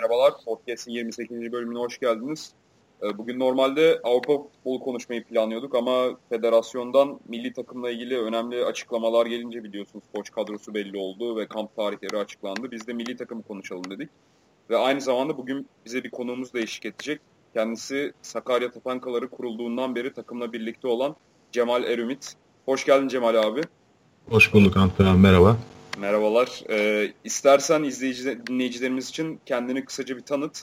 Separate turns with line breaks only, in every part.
Merhabalar, Podcast'in 28. bölümüne hoş geldiniz. Ee, bugün normalde Avrupa futbolu konuşmayı planlıyorduk ama federasyondan milli takımla ilgili önemli açıklamalar gelince biliyorsunuz koç kadrosu belli oldu ve kamp tarihleri açıklandı. Biz de milli takımı konuşalım dedik. Ve aynı zamanda bugün bize bir konuğumuz da eşlik edecek. Kendisi Sakarya Tapankaları kurulduğundan beri takımla birlikte olan Cemal Erümit. Hoş geldin Cemal abi.
Hoş bulduk Antren, merhaba.
Merhabalar. Ee, istersen izleyici, dinleyicilerimiz için kendini kısaca bir tanıt.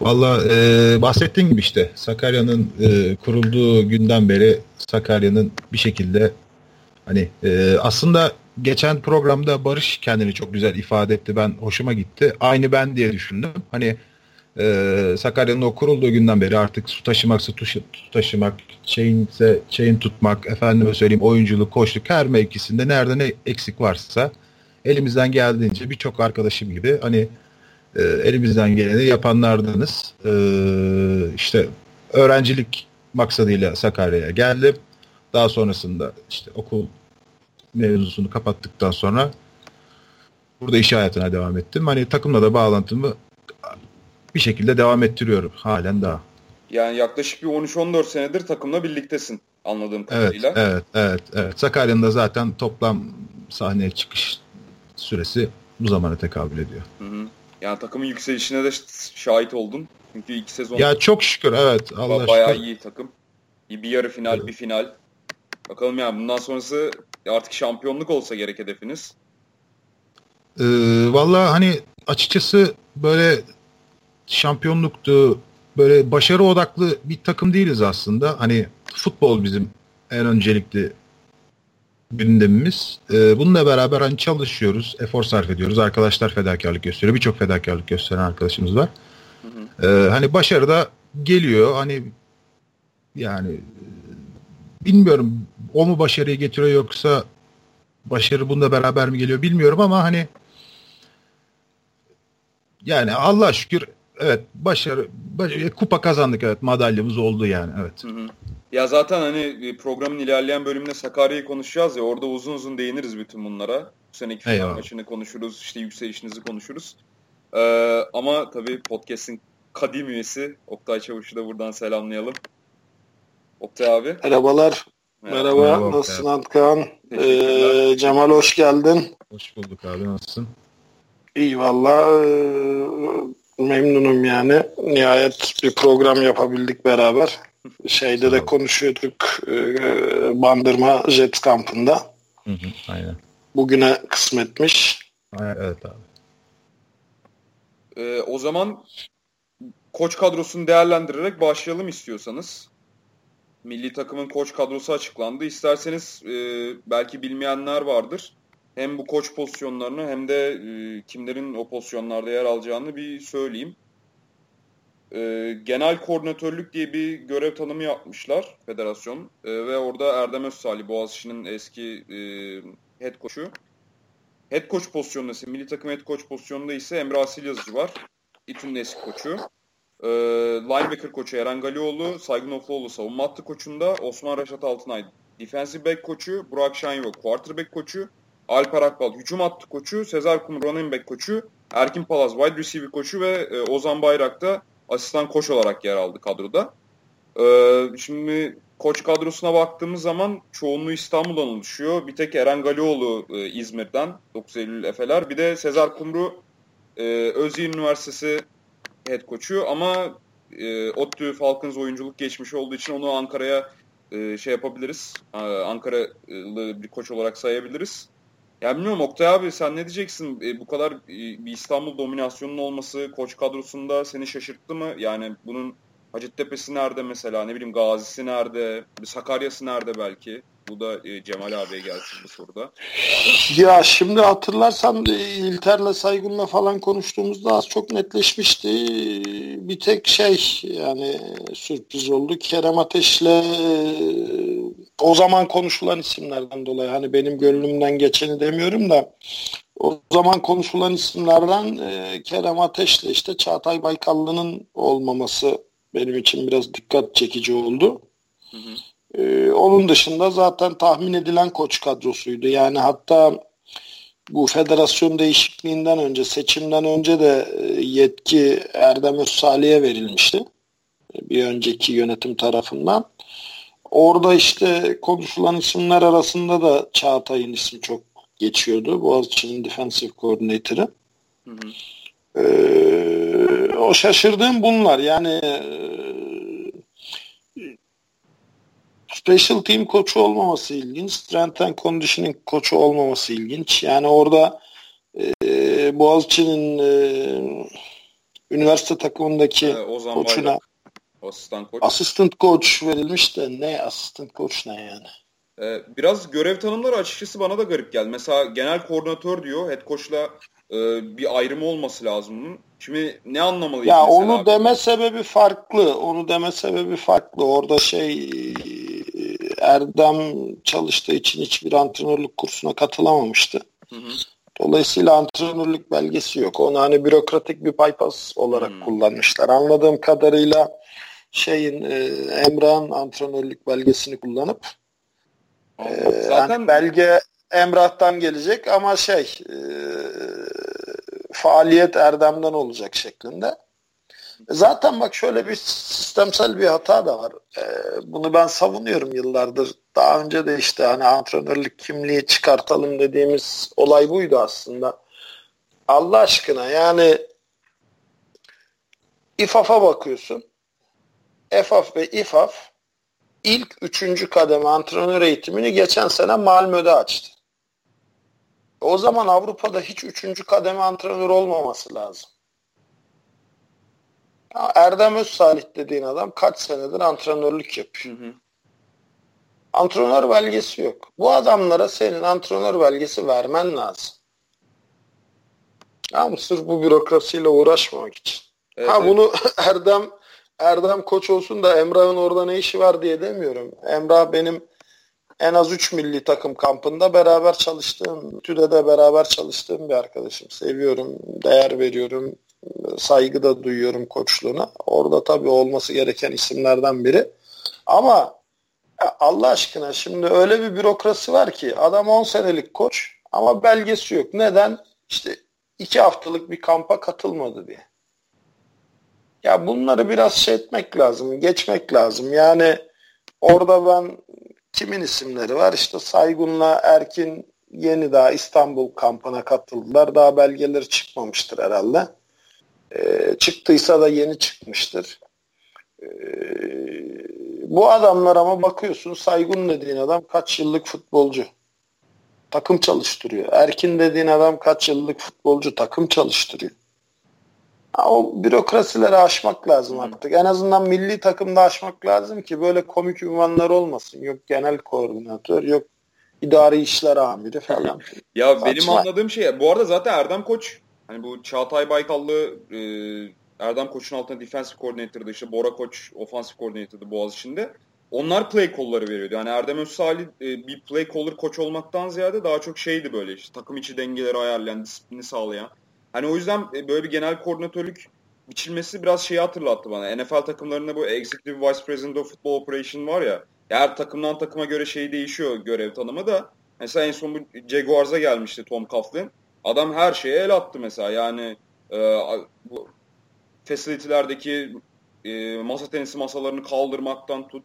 Valla e, bahsettiğin gibi işte Sakarya'nın e, kurulduğu günden beri Sakarya'nın bir şekilde hani e, aslında geçen programda Barış kendini çok güzel ifade etti. Ben hoşuma gitti. Aynı ben diye düşündüm. Hani e, Sakarya'nın o kurulduğu günden beri artık su taşımak, su, su taşımak, chainse chain tutmak, efendime söyleyeyim oyunculuk, koçluk her mevkisinde nerede ne eksik varsa elimizden geldiğince birçok arkadaşım gibi hani e, elimizden geleni yapanlardanız. E, işte öğrencilik maksadıyla Sakarya'ya geldim. Daha sonrasında işte okul mevzusunu kapattıktan sonra burada iş hayatına devam ettim. Hani takımla da bağlantımı bir şekilde devam ettiriyorum halen daha.
Yani yaklaşık bir 13-14 senedir takımla birliktesin anladığım
kadarıyla. Evet, evet, evet. evet. Sakarya'nın da zaten toplam sahneye çıkış süresi bu zamana tekabül ediyor.
Hı hı. Yani takımın yükselişine de şahit oldun. Çünkü iki sezon...
Ya çok şükür evet.
Allah bayağı şükür. iyi takım. Bir yarı final, evet. bir final. Bakalım yani bundan sonrası artık şampiyonluk olsa gerek hedefiniz.
Ee, Valla hani açıkçası böyle şampiyonluktu, böyle başarı odaklı bir takım değiliz aslında. Hani futbol bizim en öncelikli gündemimiz. Ee, bununla beraber hani çalışıyoruz, efor sarf ediyoruz. Arkadaşlar fedakarlık gösteriyor. Birçok fedakarlık gösteren arkadaşımız var. Ee, hani başarı da geliyor. Hani yani bilmiyorum o mu başarıyı getiriyor yoksa başarı bununla beraber mi geliyor bilmiyorum ama hani yani Allah şükür evet başarı, başarı kupa kazandık evet madalyamız oldu yani evet. Hı hı.
Ya zaten hani e, programın ilerleyen bölümünde Sakarya'yı konuşacağız ya orada uzun uzun değiniriz bütün bunlara. Bu seneki final maçını konuşuruz işte yükselişinizi konuşuruz. Ee, ama tabii podcast'in kadim üyesi Oktay Çavuş'u da buradan selamlayalım. Oktay abi.
Merhabalar. Merhaba, Merhaba nasılsın Antkan? Ee, Cemal hoş geldin.
Hoş bulduk abi nasılsın?
İyi valla ee, memnunum yani. Nihayet bir program yapabildik beraber. Şeyde de konuşuyorduk e, Bandırma Jet kampında.
Hı hı, aynen.
Bugüne kısmetmiş.
Evet abi.
Ee, o zaman koç kadrosunu değerlendirerek başlayalım istiyorsanız. Milli takımın koç kadrosu açıklandı. İsterseniz e, belki bilmeyenler vardır. Hem bu koç pozisyonlarını hem de e, kimlerin o pozisyonlarda yer alacağını bir söyleyeyim. E, genel koordinatörlük diye bir görev tanımı yapmışlar federasyon. E, ve orada Erdem Özsalih, Boğaziçi'nin eski e, head coach'u. Head coach pozisyonunda ise, milli takım head coach pozisyonunda ise Emre Asil Yazıcı var. İTÜ'nün eski koçu. E, linebacker koçu Eren Galioğlu, Saygın Ofluoğlu savunma hattı koçunda, Osman Reşat Altınay defensive back koçu, Burak Şahin quarterback koçu, Alper Akbal hücum hattı koçu, Sezar Kum running back koçu, Erkin Palaz wide receiver koçu ve e, Ozan Bayrak da asistan koç olarak yer aldı kadroda. E, şimdi koç kadrosuna baktığımız zaman çoğunluğu İstanbul'dan oluşuyor. Bir tek Eren Galioğlu e, İzmir'den 9 Eylül Efeler. Bir de Sezar Kumru e, Özyeğin Üniversitesi head koçu ama e, ODTÜ Falcons oyunculuk geçmiş olduğu için onu Ankara'ya e, şey yapabiliriz. Ankaralı bir koç olarak sayabiliriz. Ya bilmiyorum Oktay abi sen ne diyeceksin? E, bu kadar e, bir İstanbul dominasyonunun olması koç kadrosunda seni şaşırttı mı? Yani bunun Hacettepe'si nerede mesela? Ne bileyim Gazi'si nerede? Bir Sakarya'sı nerede belki? Bu da e, Cemal abiye gelsin bu soruda.
Ya şimdi hatırlarsan e, İlter'le Saygun'la falan konuştuğumuzda az çok netleşmişti. Bir tek şey yani sürpriz oldu. Kerem Ateş'le e, o zaman konuşulan isimlerden dolayı hani benim gönlümden geçeni demiyorum da o zaman konuşulan isimlerden e, Kerem Ateş'le işte Çağatay Baykallı'nın olmaması benim için biraz dikkat çekici oldu. Hı hı. Ee, onun dışında zaten tahmin edilen koç kadrosuydu. Yani hatta bu federasyon değişikliğinden önce, seçimden önce de e, yetki Erdem Özsalih'e verilmişti. Bir önceki yönetim tarafından. Orada işte konuşulan isimler arasında da Çağatay'ın ismi çok geçiyordu. Boğaziçi'nin defensive coordinator'ı. Hı hı. Ee, o şaşırdığım bunlar. Yani e, special team koçu olmaması ilginç. Strength and conditioning koçu olmaması ilginç. Yani orada e, Boğaziçi'nin e, üniversite takımındaki ee, koçuna Bayrak. Asistan koç. Asistant koç verilmiş de ne asistant koç ne yani?
Ee, biraz görev tanımları açıkçası bana da garip geldi. Mesela genel koordinatör diyor. Head coach'la e, bir ayrımı olması lazım. Şimdi ne anlamalı?
Ya onu abi? deme sebebi farklı. Onu deme sebebi farklı. Orada şey Erdem çalıştığı için hiçbir antrenörlük kursuna katılamamıştı. Hı hı. Dolayısıyla antrenörlük belgesi yok. Onu hani bürokratik bir bypass olarak hmm. kullanmışlar. Anladığım kadarıyla şeyin e, Emrah'ın antrenörlük belgesini kullanıp e, zaten yani belge Emrah'tan gelecek ama şey e, faaliyet Erdem'den olacak şeklinde. Zaten bak şöyle bir sistemsel bir hata da var. Ee, bunu ben savunuyorum yıllardır. Daha önce de işte hani antrenörlük kimliği çıkartalım dediğimiz olay buydu aslında. Allah aşkına yani İFAF'a bakıyorsun. EFAF ve İFAF ilk üçüncü kademe antrenör eğitimini geçen sene Malmö'de açtı. O zaman Avrupa'da hiç üçüncü kademe antrenör olmaması lazım. Erdem Özsalih dediğin adam kaç senedir antrenörlük yapıyor. Hı hı. Antrenör belgesi yok. Bu adamlara senin antrenör belgesi vermen lazım. Ama sırf bu bürokrasiyle uğraşmamak için. Evet, ha bunu Erdem Erdem koç olsun da Emrah'ın orada ne işi var diye demiyorum. Emrah benim en az 3 milli takım kampında beraber çalıştığım, TÜDE'de beraber çalıştığım bir arkadaşım. Seviyorum, değer veriyorum, saygı da duyuyorum koçluğuna. Orada tabii olması gereken isimlerden biri. Ama Allah aşkına şimdi öyle bir bürokrasi var ki adam 10 senelik koç ama belgesi yok. Neden? İşte iki haftalık bir kampa katılmadı diye. Ya bunları biraz şey etmek lazım, geçmek lazım. Yani orada ben kimin isimleri var? İşte Saygun'la Erkin yeni daha İstanbul kampına katıldılar. Daha belgeleri çıkmamıştır herhalde. E, çıktıysa da yeni çıkmıştır. E, bu adamlar ama bakıyorsun Saygun dediğin adam kaç yıllık futbolcu. Takım çalıştırıyor. Erkin dediğin adam kaç yıllık futbolcu takım çalıştırıyor. Ha, o bürokrasileri aşmak lazım artık. En azından milli takımda aşmak lazım ki böyle komik ünvanlar olmasın. Yok genel koordinatör, yok idari işler amiri falan.
ya Saçma. benim anladığım şey bu arada zaten Erdem Koç Hani bu Çağatay Baykallı e, Erdem Koç'un altında defensive coordinator'dı işte Bora Koç offensive coordinator'dı Boğaziçi'nde. Onlar play call'ları veriyordu. Yani Erdem Özsalih e, bir play caller koç olmaktan ziyade daha çok şeydi böyle işte takım içi dengeleri ayarlayan, disiplini sağlayan. Hani o yüzden e, böyle bir genel koordinatörlük biçilmesi biraz şeyi hatırlattı bana. NFL takımlarında bu Executive Vice President of Football Operation var ya. Her takımdan takıma göre şey değişiyor görev tanımı da. Mesela en son bu Jaguars'a gelmişti Tom Coughlin. Adam her şeye el attı mesela. Yani e, bu facility'lerdeki e, masa tenisi masalarını kaldırmaktan tut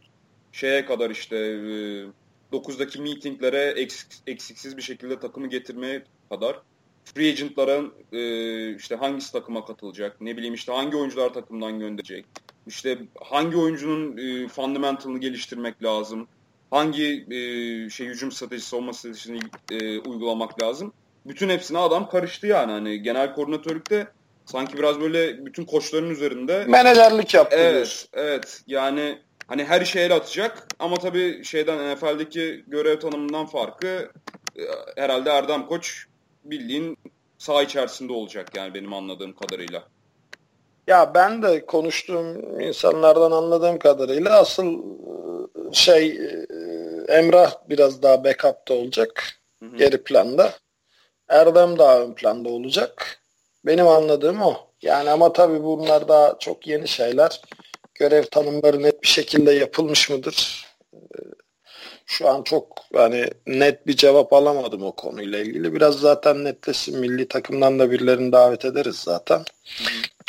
şeye kadar işte e, 9'daki meetinglere eksik, eksiksiz bir şekilde takımı getirmeye kadar free agent'ların e, işte hangisi takıma katılacak, ne bileyim işte hangi oyuncular takımdan gönderecek, işte hangi oyuncunun e, fundamentalını geliştirmek lazım, hangi e, şey hücum stratejisi, savunma stratejisini e, uygulamak lazım bütün hepsine adam karıştı yani. Hani genel koordinatörlükte sanki biraz böyle bütün koçların üzerinde
menajerlik yaptı.
Evet, diyorsun. evet. Yani hani her işe el atacak ama tabii şeyden NFL'deki görev tanımından farkı e, herhalde Erdem Koç bildiğin saha içerisinde olacak yani benim anladığım kadarıyla.
Ya ben de konuştuğum insanlardan anladığım kadarıyla asıl e, şey e, Emrah biraz daha backup'ta olacak. Hı hı. Geri planda. Erdem daha ön planda olacak. Benim anladığım o. Yani ama tabii bunlar daha çok yeni şeyler. Görev tanımları net bir şekilde yapılmış mıdır? Ee, Şu an çok hani net bir cevap alamadım o konuyla ilgili. Biraz zaten netleşsin. Milli takımdan da birilerini davet ederiz zaten.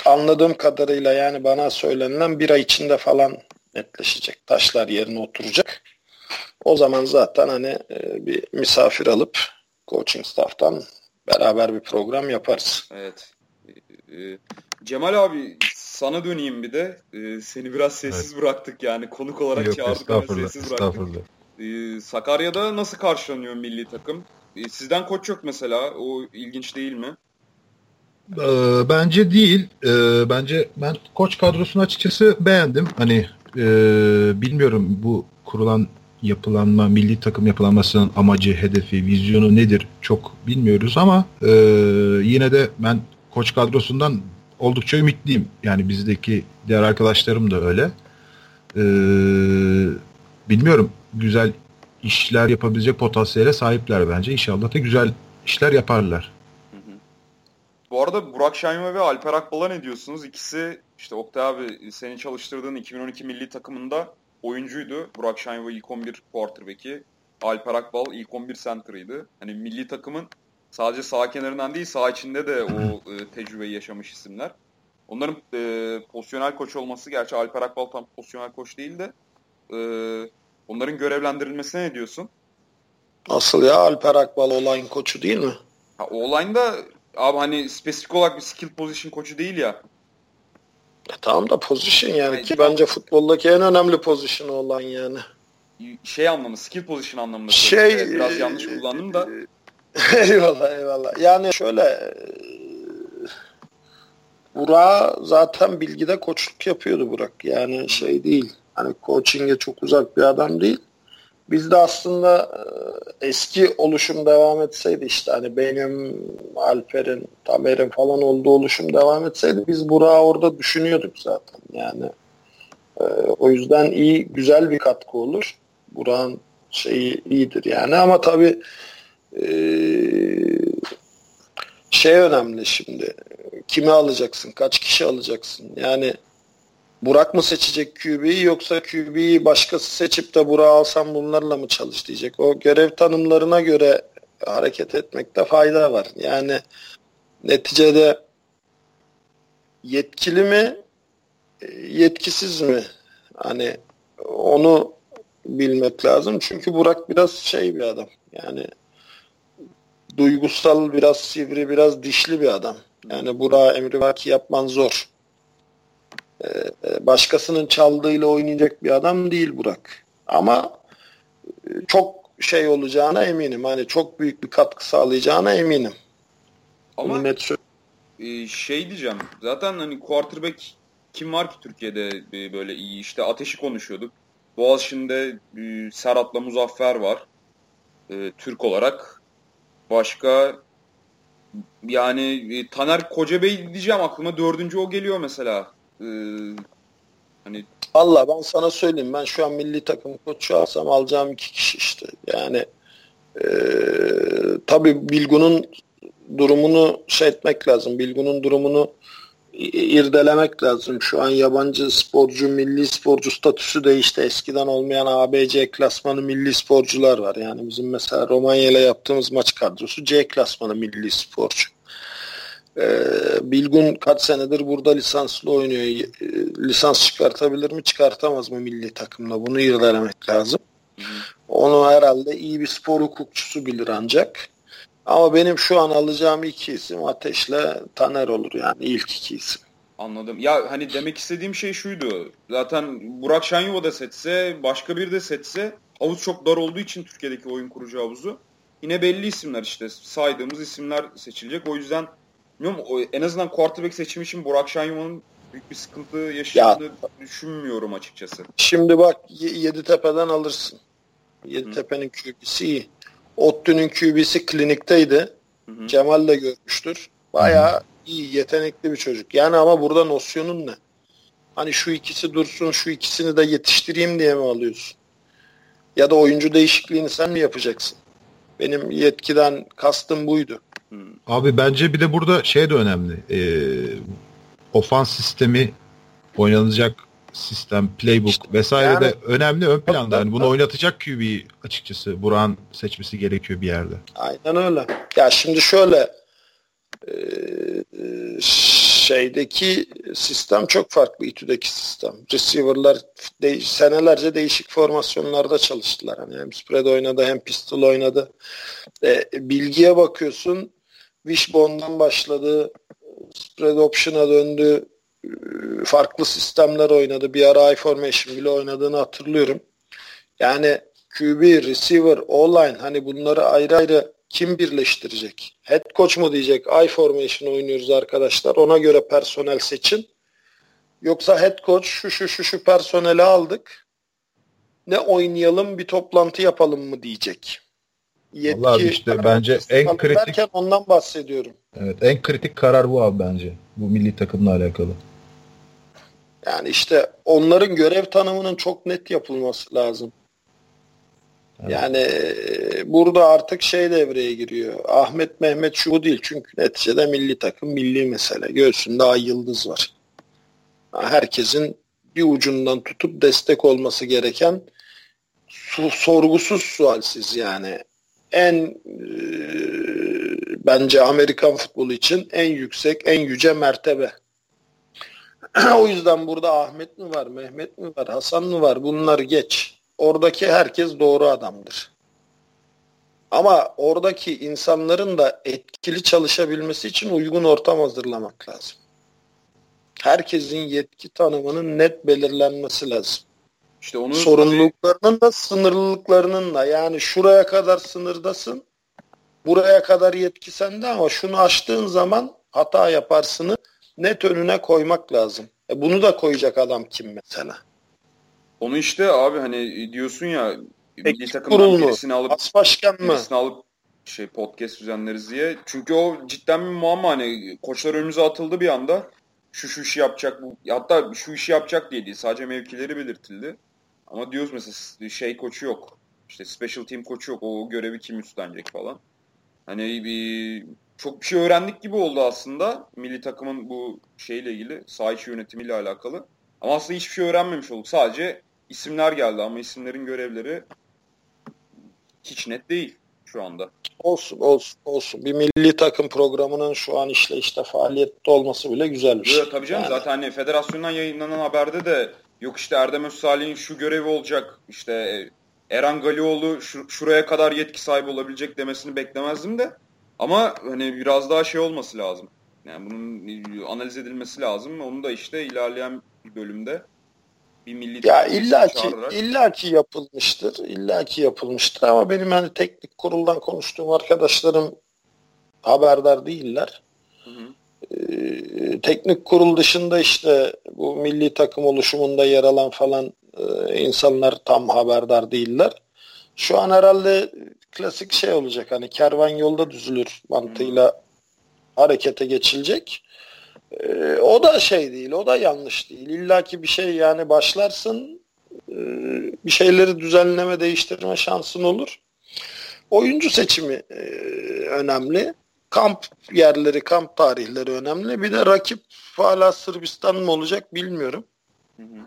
Anladığım kadarıyla yani bana söylenilen bir ay içinde falan netleşecek. Taşlar yerine oturacak. O zaman zaten hani e, bir misafir alıp coaching staff'tan beraber bir program yaparız.
Evet. Ee, Cemal abi sana döneyim bir de. Ee, seni biraz sessiz evet. bıraktık yani konuk olarak
Yok,
çağırdık ama sessiz bıraktık. Ee, Sakarya'da nasıl karşılanıyor milli takım? Sizden koç yok mesela. O ilginç değil mi?
Bence değil. Bence ben koç kadrosunu açıkçası beğendim. Hani e, bilmiyorum bu kurulan yapılanma, milli takım yapılanmasının amacı, hedefi, vizyonu nedir çok bilmiyoruz ama e, yine de ben koç kadrosundan oldukça ümitliyim. Yani bizdeki diğer arkadaşlarım da öyle. E, bilmiyorum güzel işler yapabilecek potansiyele sahipler bence. İnşallah da güzel işler yaparlar.
Bu arada Burak Şahinme ve Alper Akbal'a ne diyorsunuz? İkisi işte Oktay abi senin çalıştırdığın 2012 milli takımında oyuncuydu. Burak Şahinme ilk 11 quarterback'i. Alper Akbal ilk 11 center'ıydı. Hani milli takımın sadece sağ kenarından değil sağ içinde de o e, tecrübeyi yaşamış isimler. Onların e, pozisyonel koç olması, gerçi Alper Akbal tam pozisyonel koç değil de e, onların görevlendirilmesine ne diyorsun?
Asıl ya Alper Akbal olayın koçu değil mi?
Ha, o olayında abi hani spesifik olarak bir skill position koçu değil ya.
Ya tamam da position yani, ki bence futboldaki en önemli pozisyonu olan yani.
Şey anlamı, skill position anlamında.
Şey,
evet, biraz yanlış kullandım da.
eyvallah eyvallah. Yani şöyle Burak zaten bilgide koçluk yapıyordu Burak. Yani şey değil. Hani coaching'e çok uzak bir adam değil. Biz de aslında e, eski oluşum devam etseydi işte hani benim, Alper'in, Tamer'in falan olduğu oluşum devam etseydi biz Burak'ı orada düşünüyorduk zaten. Yani e, o yüzden iyi, güzel bir katkı olur. Burak'ın şeyi iyidir yani ama tabii e, şey önemli şimdi. Kimi alacaksın? Kaç kişi alacaksın? Yani Burak mı seçecek QB'yi yoksa QB'yi başkası seçip de Burak alsam bunlarla mı çalış diyecek. O görev tanımlarına göre hareket etmekte fayda var. Yani neticede yetkili mi yetkisiz mi? Hani onu bilmek lazım. Çünkü Burak biraz şey bir adam. Yani duygusal, biraz sivri, biraz dişli bir adam. Yani Burak'a emrivaki yapman zor. Ee, e, başkasının çaldığıyla oynayacak bir adam değil Burak. Ama e, çok şey olacağına eminim. Hani çok büyük bir katkı sağlayacağına eminim.
Ama net e, şey diyeceğim. Zaten hani quarterback kim var ki Türkiye'de böyle iyi? İşte Ateş'i konuşuyorduk. Boğaziçi'nde Serhat'la Muzaffer var. Türk olarak. Başka yani Taner Kocabey diyeceğim aklıma. Dördüncü o geliyor mesela. Ee,
hani Allah ben sana söyleyeyim ben şu an milli takım koçu alsam alacağım iki kişi işte. Yani e, tabii Bilgun'un durumunu şey etmek lazım. Bilgun'un durumunu irdelemek lazım. Şu an yabancı sporcu, milli sporcu statüsü değişti. Eskiden olmayan ABC klasmanı milli sporcular var. Yani bizim mesela Romanya ile yaptığımız maç kadrosu C klasmanı milli sporcu. Ee, Bilgun kaç senedir burada lisanslı oynuyor. Ee, lisans çıkartabilir mi çıkartamaz mı milli takımla bunu irdelemek lazım. Onu herhalde iyi bir spor hukukçusu bilir ancak. Ama benim şu an alacağım iki isim Ateş'le Taner olur yani ilk iki isim.
Anladım. Ya hani demek istediğim şey şuydu. Zaten Burak Şenyova da seçse, başka bir de seçse havuz çok dar olduğu için Türkiye'deki oyun kurucu havuzu. Yine belli isimler işte saydığımız isimler seçilecek. O yüzden bilmiyorum en azından quarterback seçimi için Burak Şenyova'nın büyük bir sıkıntı yaşadığını ya, düşünmüyorum açıkçası.
Şimdi bak Yeditepe'den alırsın. Yeditepe'nin QB'si iyi. Ottü'nün QB'si klinikteydi. Hı hı. Cemal de görmüştür. Bayağı iyi, yetenekli bir çocuk. Yani ama burada nosyonun ne? Hani şu ikisi dursun, şu ikisini de yetiştireyim diye mi alıyorsun? Ya da oyuncu değişikliğini sen mi yapacaksın? Benim yetkiden kastım buydu.
Hmm. Abi bence bir de burada şey de önemli. Ee, ofans sistemi oynanacak sistem, playbook vesaire yani, de önemli ön planda. Yani bunu oynatacak QB açıkçası Buran seçmesi gerekiyor bir yerde.
Aynen öyle. Ya şimdi şöyle e, şeydeki sistem çok farklı İTÜ'deki sistem. Receiver'lar de, senelerce değişik formasyonlarda çalıştılar. Hani hem spread oynadı hem pistol oynadı. E, bilgiye bakıyorsun Wishbone'dan başladı. Spread option'a döndü. E, farklı sistemler oynadı. Bir ara I formation bile oynadığını hatırlıyorum. Yani QB, receiver, O-line hani bunları ayrı ayrı kim birleştirecek? Head coach mu diyecek I formation oynuyoruz arkadaşlar ona göre personel seçin. Yoksa head coach şu şu şu şu personeli aldık. Ne oynayalım bir toplantı yapalım mı diyecek.
Yetki, Vallahi işte bence en kritik
ondan bahsediyorum.
Evet en kritik karar bu abi bence. Bu milli takımla alakalı.
Yani işte onların görev tanımının çok net yapılması lazım. Yani e, burada artık şey devreye giriyor. Ahmet Mehmet şu değil. Çünkü neticede milli takım milli mesele. Göğsünde ay yıldız var. Herkesin bir ucundan tutup destek olması gereken sorgusuz sualsiz yani en e, bence Amerikan futbolu için en yüksek, en yüce mertebe. o yüzden burada Ahmet mi var, Mehmet mi var, Hasan mı var bunlar geç oradaki herkes doğru adamdır. Ama oradaki insanların da etkili çalışabilmesi için uygun ortam hazırlamak lazım. Herkesin yetki tanımının net belirlenmesi lazım. İşte onun sorumluluklarının da sınırlılıklarının da yani şuraya kadar sınırdasın. Buraya kadar yetki sende ama şunu aştığın zaman hata yaparsını net önüne koymak lazım. E bunu da koyacak adam kim mesela?
Onu işte abi hani diyorsun ya milli takımdan birisini alıp As başkan mı? birisini alıp şey podcast düzenleriz diye. Çünkü o cidden bir muamma hani koçlar önümüze atıldı bir anda. Şu şu işi yapacak bu hatta şu işi yapacak diye değil sadece mevkileri belirtildi. Ama diyoruz mesela şey koçu yok. İşte special team koçu yok. O görevi kim üstlenecek falan. Hani bir çok bir şey öğrendik gibi oldu aslında. Milli takımın bu şeyle ilgili, saha içi yönetimiyle alakalı. Ama aslında hiçbir şey öğrenmemiş olduk. Sadece isimler geldi ama isimlerin görevleri hiç net değil şu anda.
Olsun olsun olsun. Bir milli takım programının şu an işte işte faaliyette olması bile güzel bir şey.
Evet, tabii canım yani. zaten hani federasyondan yayınlanan haberde de yok işte Erdem Özsalih'in şu görevi olacak işte Eren Galioğlu şu, şuraya kadar yetki sahibi olabilecek demesini beklemezdim de ama hani biraz daha şey olması lazım. Yani bunun analiz edilmesi lazım. Onu da işte ilerleyen bir bölümde bir milli
ya illaki çağırarak... illaki yapılmıştır. illaki yapılmıştır ama benim hani teknik kuruldan konuştuğum arkadaşlarım haberdar değiller. Hı hı. Ee, teknik kurul dışında işte bu milli takım oluşumunda yer alan falan e, insanlar tam haberdar değiller. Şu an herhalde klasik şey olacak hani kervan yolda düzülür mantığıyla hı. harekete geçilecek. Ee, o da şey değil, o da yanlış değil. İlla ki bir şey yani başlarsın, e, bir şeyleri düzenleme, değiştirme şansın olur. Oyuncu seçimi e, önemli. Kamp yerleri, kamp tarihleri önemli. Bir de rakip hala Sırbistan mı olacak bilmiyorum. Hı hı.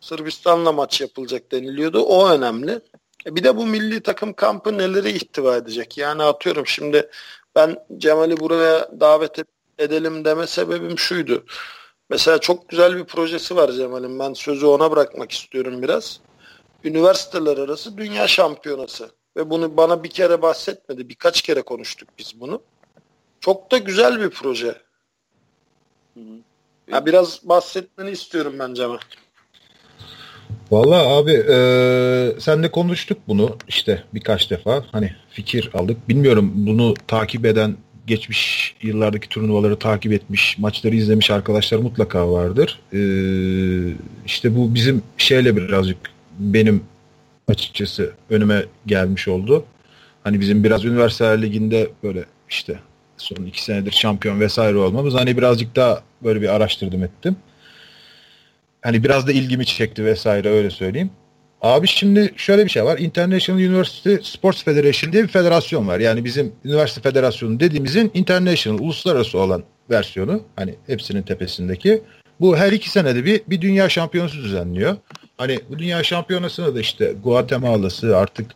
Sırbistan'la maç yapılacak deniliyordu. O önemli. E, bir de bu milli takım kampı neleri ihtiva edecek? Yani atıyorum şimdi ben Cemal'i buraya davet et, edelim deme sebebim şuydu. Mesela çok güzel bir projesi var Cemal'in. Ben sözü ona bırakmak istiyorum biraz. Üniversiteler arası dünya şampiyonası. Ve bunu bana bir kere bahsetmedi. Birkaç kere konuştuk biz bunu. Çok da güzel bir proje. Hı hı. Ya biraz bahsetmeni istiyorum ben Cemal.
Valla abi e, senle konuştuk bunu işte birkaç defa hani fikir aldık. Bilmiyorum bunu takip eden geçmiş yıllardaki turnuvaları takip etmiş, maçları izlemiş arkadaşlar mutlaka vardır. Ee, işte bu bizim şeyle birazcık benim açıkçası önüme gelmiş oldu. Hani bizim biraz üniversite liginde böyle işte son iki senedir şampiyon vesaire olmamız hani birazcık daha böyle bir araştırdım ettim. Hani biraz da ilgimi çekti vesaire öyle söyleyeyim. Abi şimdi şöyle bir şey var. International University Sports Federation diye bir federasyon var. Yani bizim üniversite federasyonu dediğimizin international, uluslararası olan versiyonu. Hani hepsinin tepesindeki. Bu her iki senede bir bir dünya şampiyonası düzenliyor. Hani bu dünya şampiyonasına da işte Guatemala'sı artık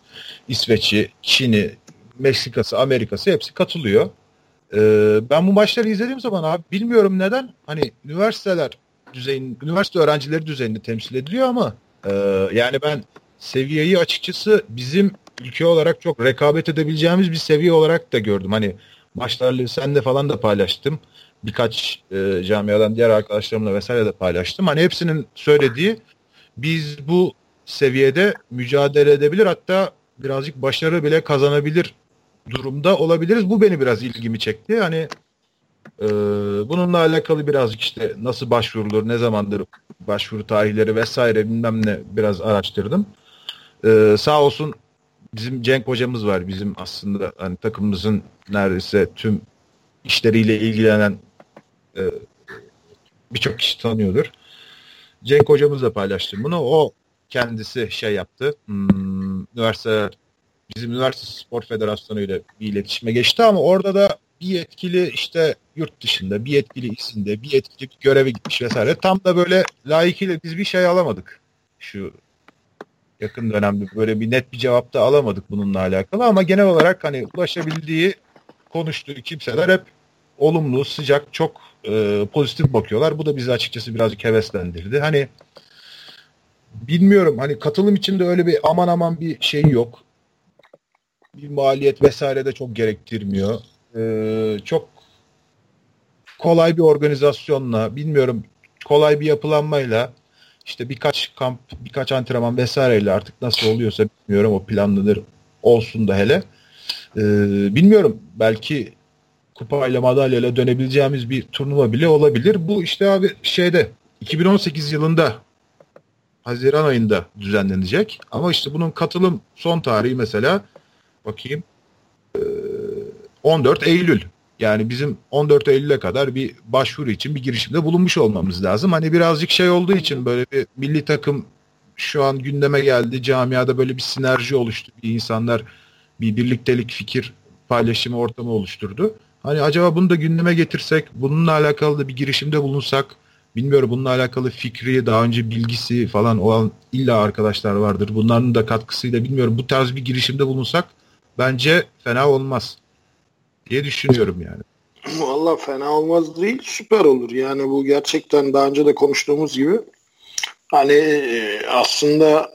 İsveç'i, Çin'i, Meksika'sı, Amerika'sı hepsi katılıyor. Ee, ben bu maçları izlediğim zaman abi bilmiyorum neden hani üniversiteler düzeyin, üniversite öğrencileri düzeyinde temsil ediliyor ama e, yani ben seviyeyi açıkçası bizim ülke olarak çok rekabet edebileceğimiz bir seviye olarak da gördüm. Hani maçlarla sen de falan da paylaştım. Birkaç e, camiadan diğer arkadaşlarımla vesaire de paylaştım. Hani hepsinin söylediği biz bu seviyede mücadele edebilir hatta birazcık başarı bile kazanabilir durumda olabiliriz. Bu beni biraz ilgimi çekti. Hani e, bununla alakalı birazcık işte nasıl başvurulur, ne zamandır başvuru tarihleri vesaire bilmem ne biraz araştırdım. E, sağ olsun bizim Cenk hocamız var. Bizim aslında hani takımımızın neredeyse tüm işleriyle ilgilenen e, birçok kişi tanıyordur. Cenk hocamızla paylaştım bunu. O kendisi şey yaptı. Hmm, üniversite bizim üniversite spor federasyonu ile bir iletişime geçti ama orada da bir yetkili işte yurt dışında, bir yetkili izinde, bir yetkili göreve gitmiş vesaire. Tam da böyle layıkıyla biz bir şey alamadık. Şu yakın dönemde böyle bir net bir cevap da alamadık bununla alakalı ama genel olarak hani ulaşabildiği konuştuğu kimseler hep olumlu, sıcak, çok e, pozitif bakıyorlar. Bu da bizi açıkçası birazcık heveslendirdi. Hani bilmiyorum hani katılım için de öyle bir aman aman bir şey yok. Bir maliyet vesaire de çok gerektirmiyor. Ee, çok kolay bir organizasyonla bilmiyorum kolay bir yapılanmayla işte birkaç kamp, birkaç antrenman vesaireyle artık nasıl oluyorsa bilmiyorum o planlıdır olsun da hele. Ee, bilmiyorum belki kupayla madalyayla dönebileceğimiz bir turnuva bile olabilir. Bu işte abi şeyde 2018 yılında Haziran ayında düzenlenecek. Ama işte bunun katılım son tarihi mesela bakayım 14 Eylül. Yani bizim 14 Eylül'e kadar bir başvuru için bir girişimde bulunmuş olmamız lazım. Hani birazcık şey olduğu için böyle bir milli takım şu an gündeme geldi. Camiada böyle bir sinerji oluştu. Bir insanlar bir birliktelik fikir paylaşımı ortamı oluşturdu. Hani acaba bunu da gündeme getirsek, bununla alakalı da bir girişimde bulunsak, bilmiyorum bununla alakalı fikri, daha önce bilgisi falan olan illa arkadaşlar vardır. Bunların da katkısıyla bilmiyorum bu tarz bir girişimde bulunsak bence fena olmaz diye düşünüyorum yani.
Valla fena olmaz değil süper olur. Yani bu gerçekten daha önce de konuştuğumuz gibi hani e, aslında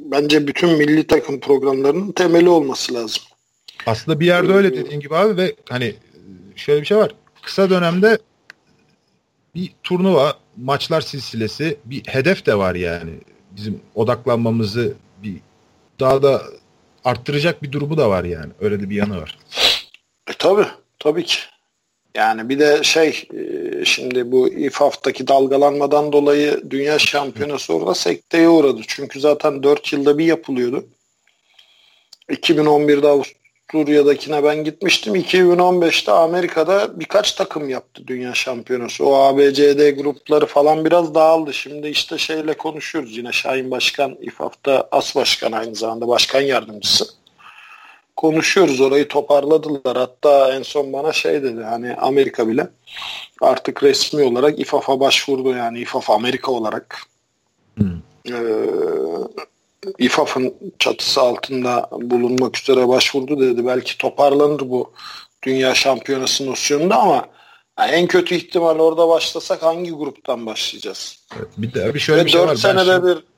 bence bütün milli takım programlarının temeli olması lazım.
Aslında bir yerde öyle dediğin gibi abi ve hani şöyle bir şey var. Kısa dönemde bir turnuva, maçlar silsilesi, bir hedef de var yani. Bizim odaklanmamızı bir daha da arttıracak bir durumu da var yani. Öyle de bir yanı var.
E, tabii. Tabii ki. Yani bir de şey e, şimdi bu İFAF'taki dalgalanmadan dolayı dünya şampiyonası orada sekteye uğradı. Çünkü zaten 4 yılda bir yapılıyordu. 2011'de Avusturya'dakine ben gitmiştim. 2015'te Amerika'da birkaç takım yaptı dünya şampiyonası. O ABCD grupları falan biraz dağıldı. Şimdi işte şeyle konuşuyoruz yine Şahin Başkan İFAF'ta as başkan aynı zamanda başkan yardımcısı konuşuyoruz orayı toparladılar. Hatta en son bana şey dedi hani Amerika bile artık resmi olarak İFAF'a başvurdu yani İFAF Amerika olarak. Hmm. Ee, İFAF'ın çatısı altında bulunmak üzere başvurdu dedi. Belki toparlanır bu dünya şampiyonası nosyonunda ama yani en kötü ihtimal orada başlasak hangi gruptan başlayacağız?
bir de bir şöyle Ve bir şey 4
var. senede şimdi... bir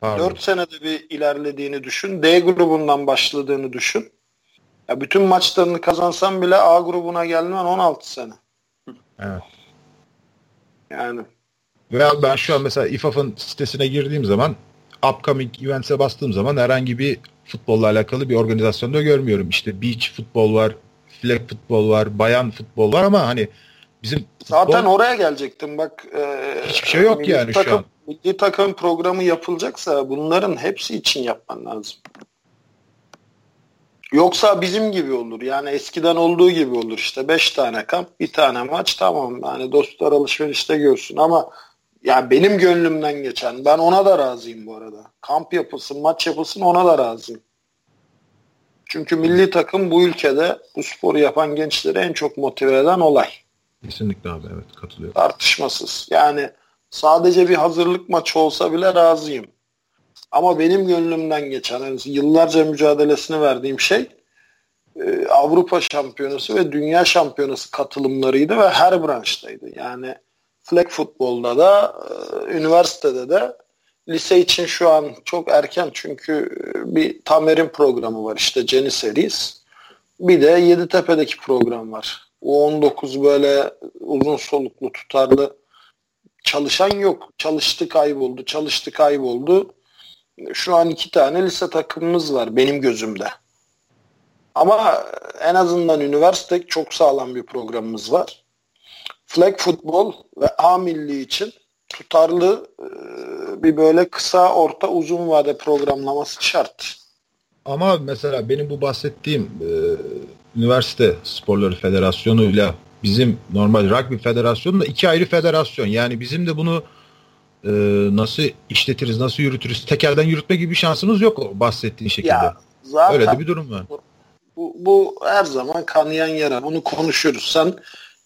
Pardon. 4 senede bir ilerlediğini düşün. D grubundan başladığını düşün. Ya bütün maçlarını kazansan bile A grubuna gelmen 16 sene.
Evet.
Yani.
Veya ben şu an mesela İFAF'ın sitesine girdiğim zaman upcoming events'e bastığım zaman herhangi bir futbolla alakalı bir organizasyonda görmüyorum. İşte beach futbol var, flag futbol var, bayan futbol var ama hani bizim
Zaten futbol... oraya gelecektim bak.
E, Hiçbir şey yok yani takım, şu an
milli takım programı yapılacaksa bunların hepsi için yapman lazım. Yoksa bizim gibi olur. Yani eskiden olduğu gibi olur işte. Beş tane kamp, bir tane maç tamam. Yani dostlar alışverişte görsün ama ya benim gönlümden geçen ben ona da razıyım bu arada. Kamp yapılsın, maç yapılsın ona da razıyım. Çünkü milli takım bu ülkede bu sporu yapan gençleri en çok motive eden olay.
Kesinlikle abi evet katılıyorum.
Tartışmasız. Yani sadece bir hazırlık maçı olsa bile razıyım. Ama benim gönlümden geçen yani yıllarca mücadelesini verdiğim şey e, Avrupa Şampiyonası ve Dünya Şampiyonası katılımlarıydı ve her branştaydı. Yani flag futbolda da, e, üniversitede de lise için şu an çok erken çünkü e, bir Tamer'in programı var işte Jenny Series. Bir de Yeditepe'deki program var. U19 böyle uzun soluklu tutarlı çalışan yok. Çalıştı kayboldu, çalıştı kayboldu. Şu an iki tane lise takımımız var benim gözümde. Ama en azından üniversite çok sağlam bir programımız var. Flag futbol ve A milli için tutarlı e, bir böyle kısa, orta, uzun vade programlaması şart.
Ama mesela benim bu bahsettiğim e, üniversite sporları federasyonu ile bizim normal rugby federasyonu da iki ayrı federasyon. Yani bizim de bunu e, nasıl işletiriz, nasıl yürütürüz, tekerden yürütme gibi bir şansımız yok bahsettiğin şekilde. Ya, zaten Öyle de bir durum var.
Bu, bu her zaman kanayan yara. Bunu konuşuyoruz. Sen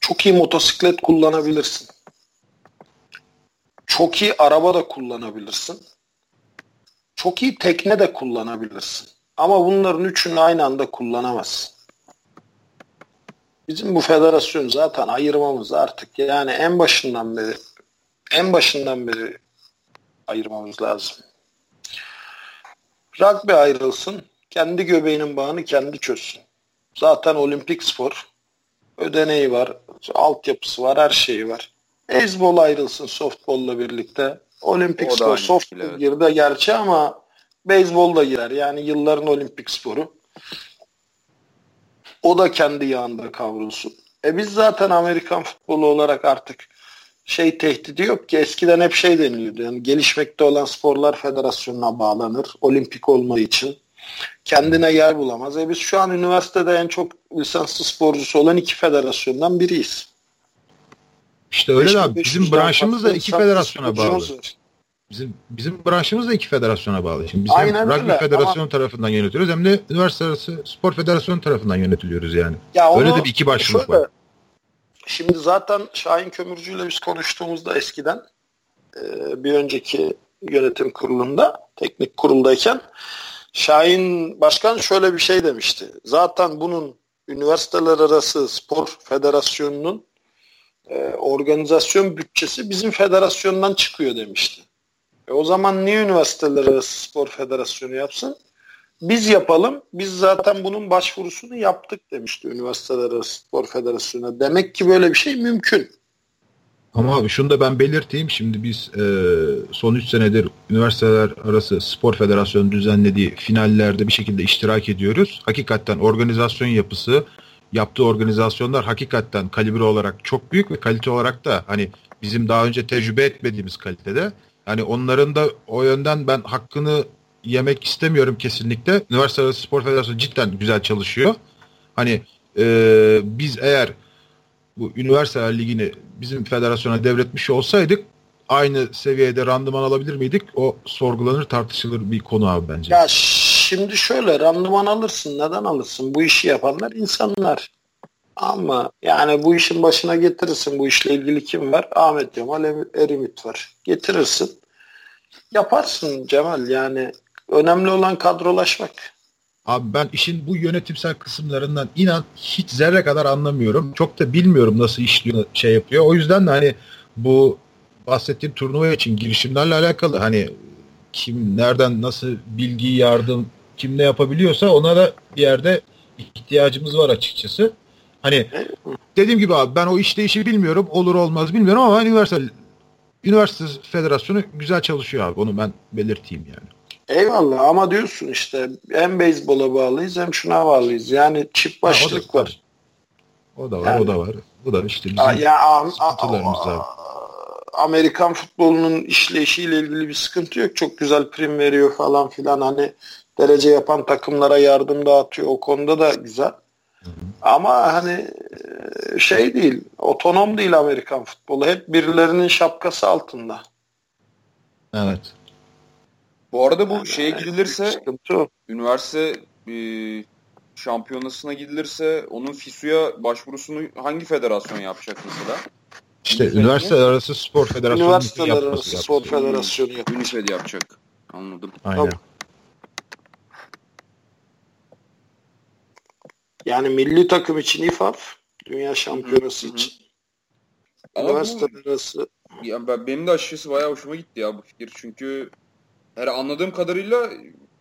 çok iyi motosiklet kullanabilirsin. Çok iyi araba da kullanabilirsin. Çok iyi tekne de kullanabilirsin. Ama bunların üçünü aynı anda kullanamazsın. Bizim bu federasyon zaten ayırmamız artık yani en başından beri en başından beri ayırmamız lazım. Rugby ayrılsın, kendi göbeğinin bağını kendi çözsün. Zaten olimpik spor. Ödeneği var, altyapısı var, her şeyi var. Beyzbol ayrılsın softbolla birlikte. Olimpik o spor softball evet. girdi gerçi ama beyzbol da girer. Yani yılların olimpik sporu. O da kendi yağında kavrulsun. E biz zaten Amerikan futbolu olarak artık şey tehdidi yok ki eskiden hep şey deniliyordu. Yani gelişmekte olan sporlar federasyonuna bağlanır. Olimpik olma için. Kendine yer bulamaz. E biz şu an üniversitede en çok lisanslı sporcusu olan iki federasyondan biriyiz.
İşte öyle de abi. Bizim branşımız da iki federasyona bağlı. Bizim bizim branşımız da iki federasyona bağlı. Şimdi biz Aynen hem Rugby Federasyonu ama... tarafından yönetiyoruz hem de Üniversite Arası Spor Federasyonu tarafından yönetiliyoruz yani. Ya onu, öyle de bir iki başlık var.
Şimdi zaten Şahin Kömürcü ile biz konuştuğumuzda eskiden e, bir önceki yönetim kurulunda teknik kuruldayken Şahin Başkan şöyle bir şey demişti. Zaten bunun üniversiteler arası spor federasyonunun e, organizasyon bütçesi bizim federasyondan çıkıyor demişti. E, o zaman niye üniversiteler spor federasyonu yapsın? Biz yapalım. Biz zaten bunun başvurusunu yaptık demişti Üniversiteler Spor Federasyonu'na. Demek ki böyle bir şey mümkün.
Ama abi şunu da ben belirteyim. Şimdi biz e, son 3 senedir Üniversiteler Arası Spor Federasyonu düzenlediği finallerde bir şekilde iştirak ediyoruz. Hakikaten organizasyon yapısı, yaptığı organizasyonlar hakikaten kalibre olarak çok büyük ve kalite olarak da hani bizim daha önce tecrübe etmediğimiz kalitede. Hani onların da o yönden ben hakkını yemek istemiyorum kesinlikle. Üniversite Arası Spor Federasyonu cidden güzel çalışıyor. Hani e, biz eğer bu üniversiteler ligini bizim federasyona devretmiş olsaydık aynı seviyede randıman alabilir miydik? O sorgulanır tartışılır bir konu abi bence.
Ya şimdi şöyle randıman alırsın. Neden alırsın? Bu işi yapanlar insanlar. Ama yani bu işin başına getirirsin. Bu işle ilgili kim var? Ahmet Cemal Erimit var. Getirirsin. Yaparsın Cemal yani önemli olan kadrolaşmak.
Abi ben işin bu yönetimsel kısımlarından inan hiç zerre kadar anlamıyorum. Çok da bilmiyorum nasıl işliyor, şey yapıyor. O yüzden de hani bu bahsettiğim turnuva için girişimlerle alakalı hani kim nereden nasıl bilgi, yardım, kim ne yapabiliyorsa ona da bir yerde ihtiyacımız var açıkçası. Hani dediğim gibi abi ben o işleyişi bilmiyorum. Olur olmaz bilmiyorum ama üniversite üniversite federasyonu güzel çalışıyor abi. Onu ben belirteyim yani.
Eyvallah ama diyorsun işte hem beyzbola bağlıyız hem şuna bağlıyız. Yani çift başlık o var.
O da var, yani, o da var. Bu da işte bizim ya,
sıkıntılarımız abi. Amerikan futbolunun işleyişiyle ilgili bir sıkıntı yok. Çok güzel prim veriyor falan filan. Hani derece yapan takımlara yardım dağıtıyor. O konuda da güzel. Ama hani e, şey değil, otonom değil Amerikan futbolu. Hep birilerinin şapkası altında.
Evet.
Bu arada bu şeye gidilirse üniversite e, şampiyonasına gidilirse onun FISU'ya başvurusunu hangi federasyon yapacak mesela?
İşte üniversite arası spor federasyonu
Üniversiteler arası spor federasyonu
yapacak. UNIFED yapacak. Anladım.
Aynen. Tamam.
Yani milli takım için İFAF, dünya şampiyonası için. Ama üniversiteler arası.
Ya ben, benim de açıkçası bayağı hoşuma gitti ya bu fikir. Çünkü her anladığım kadarıyla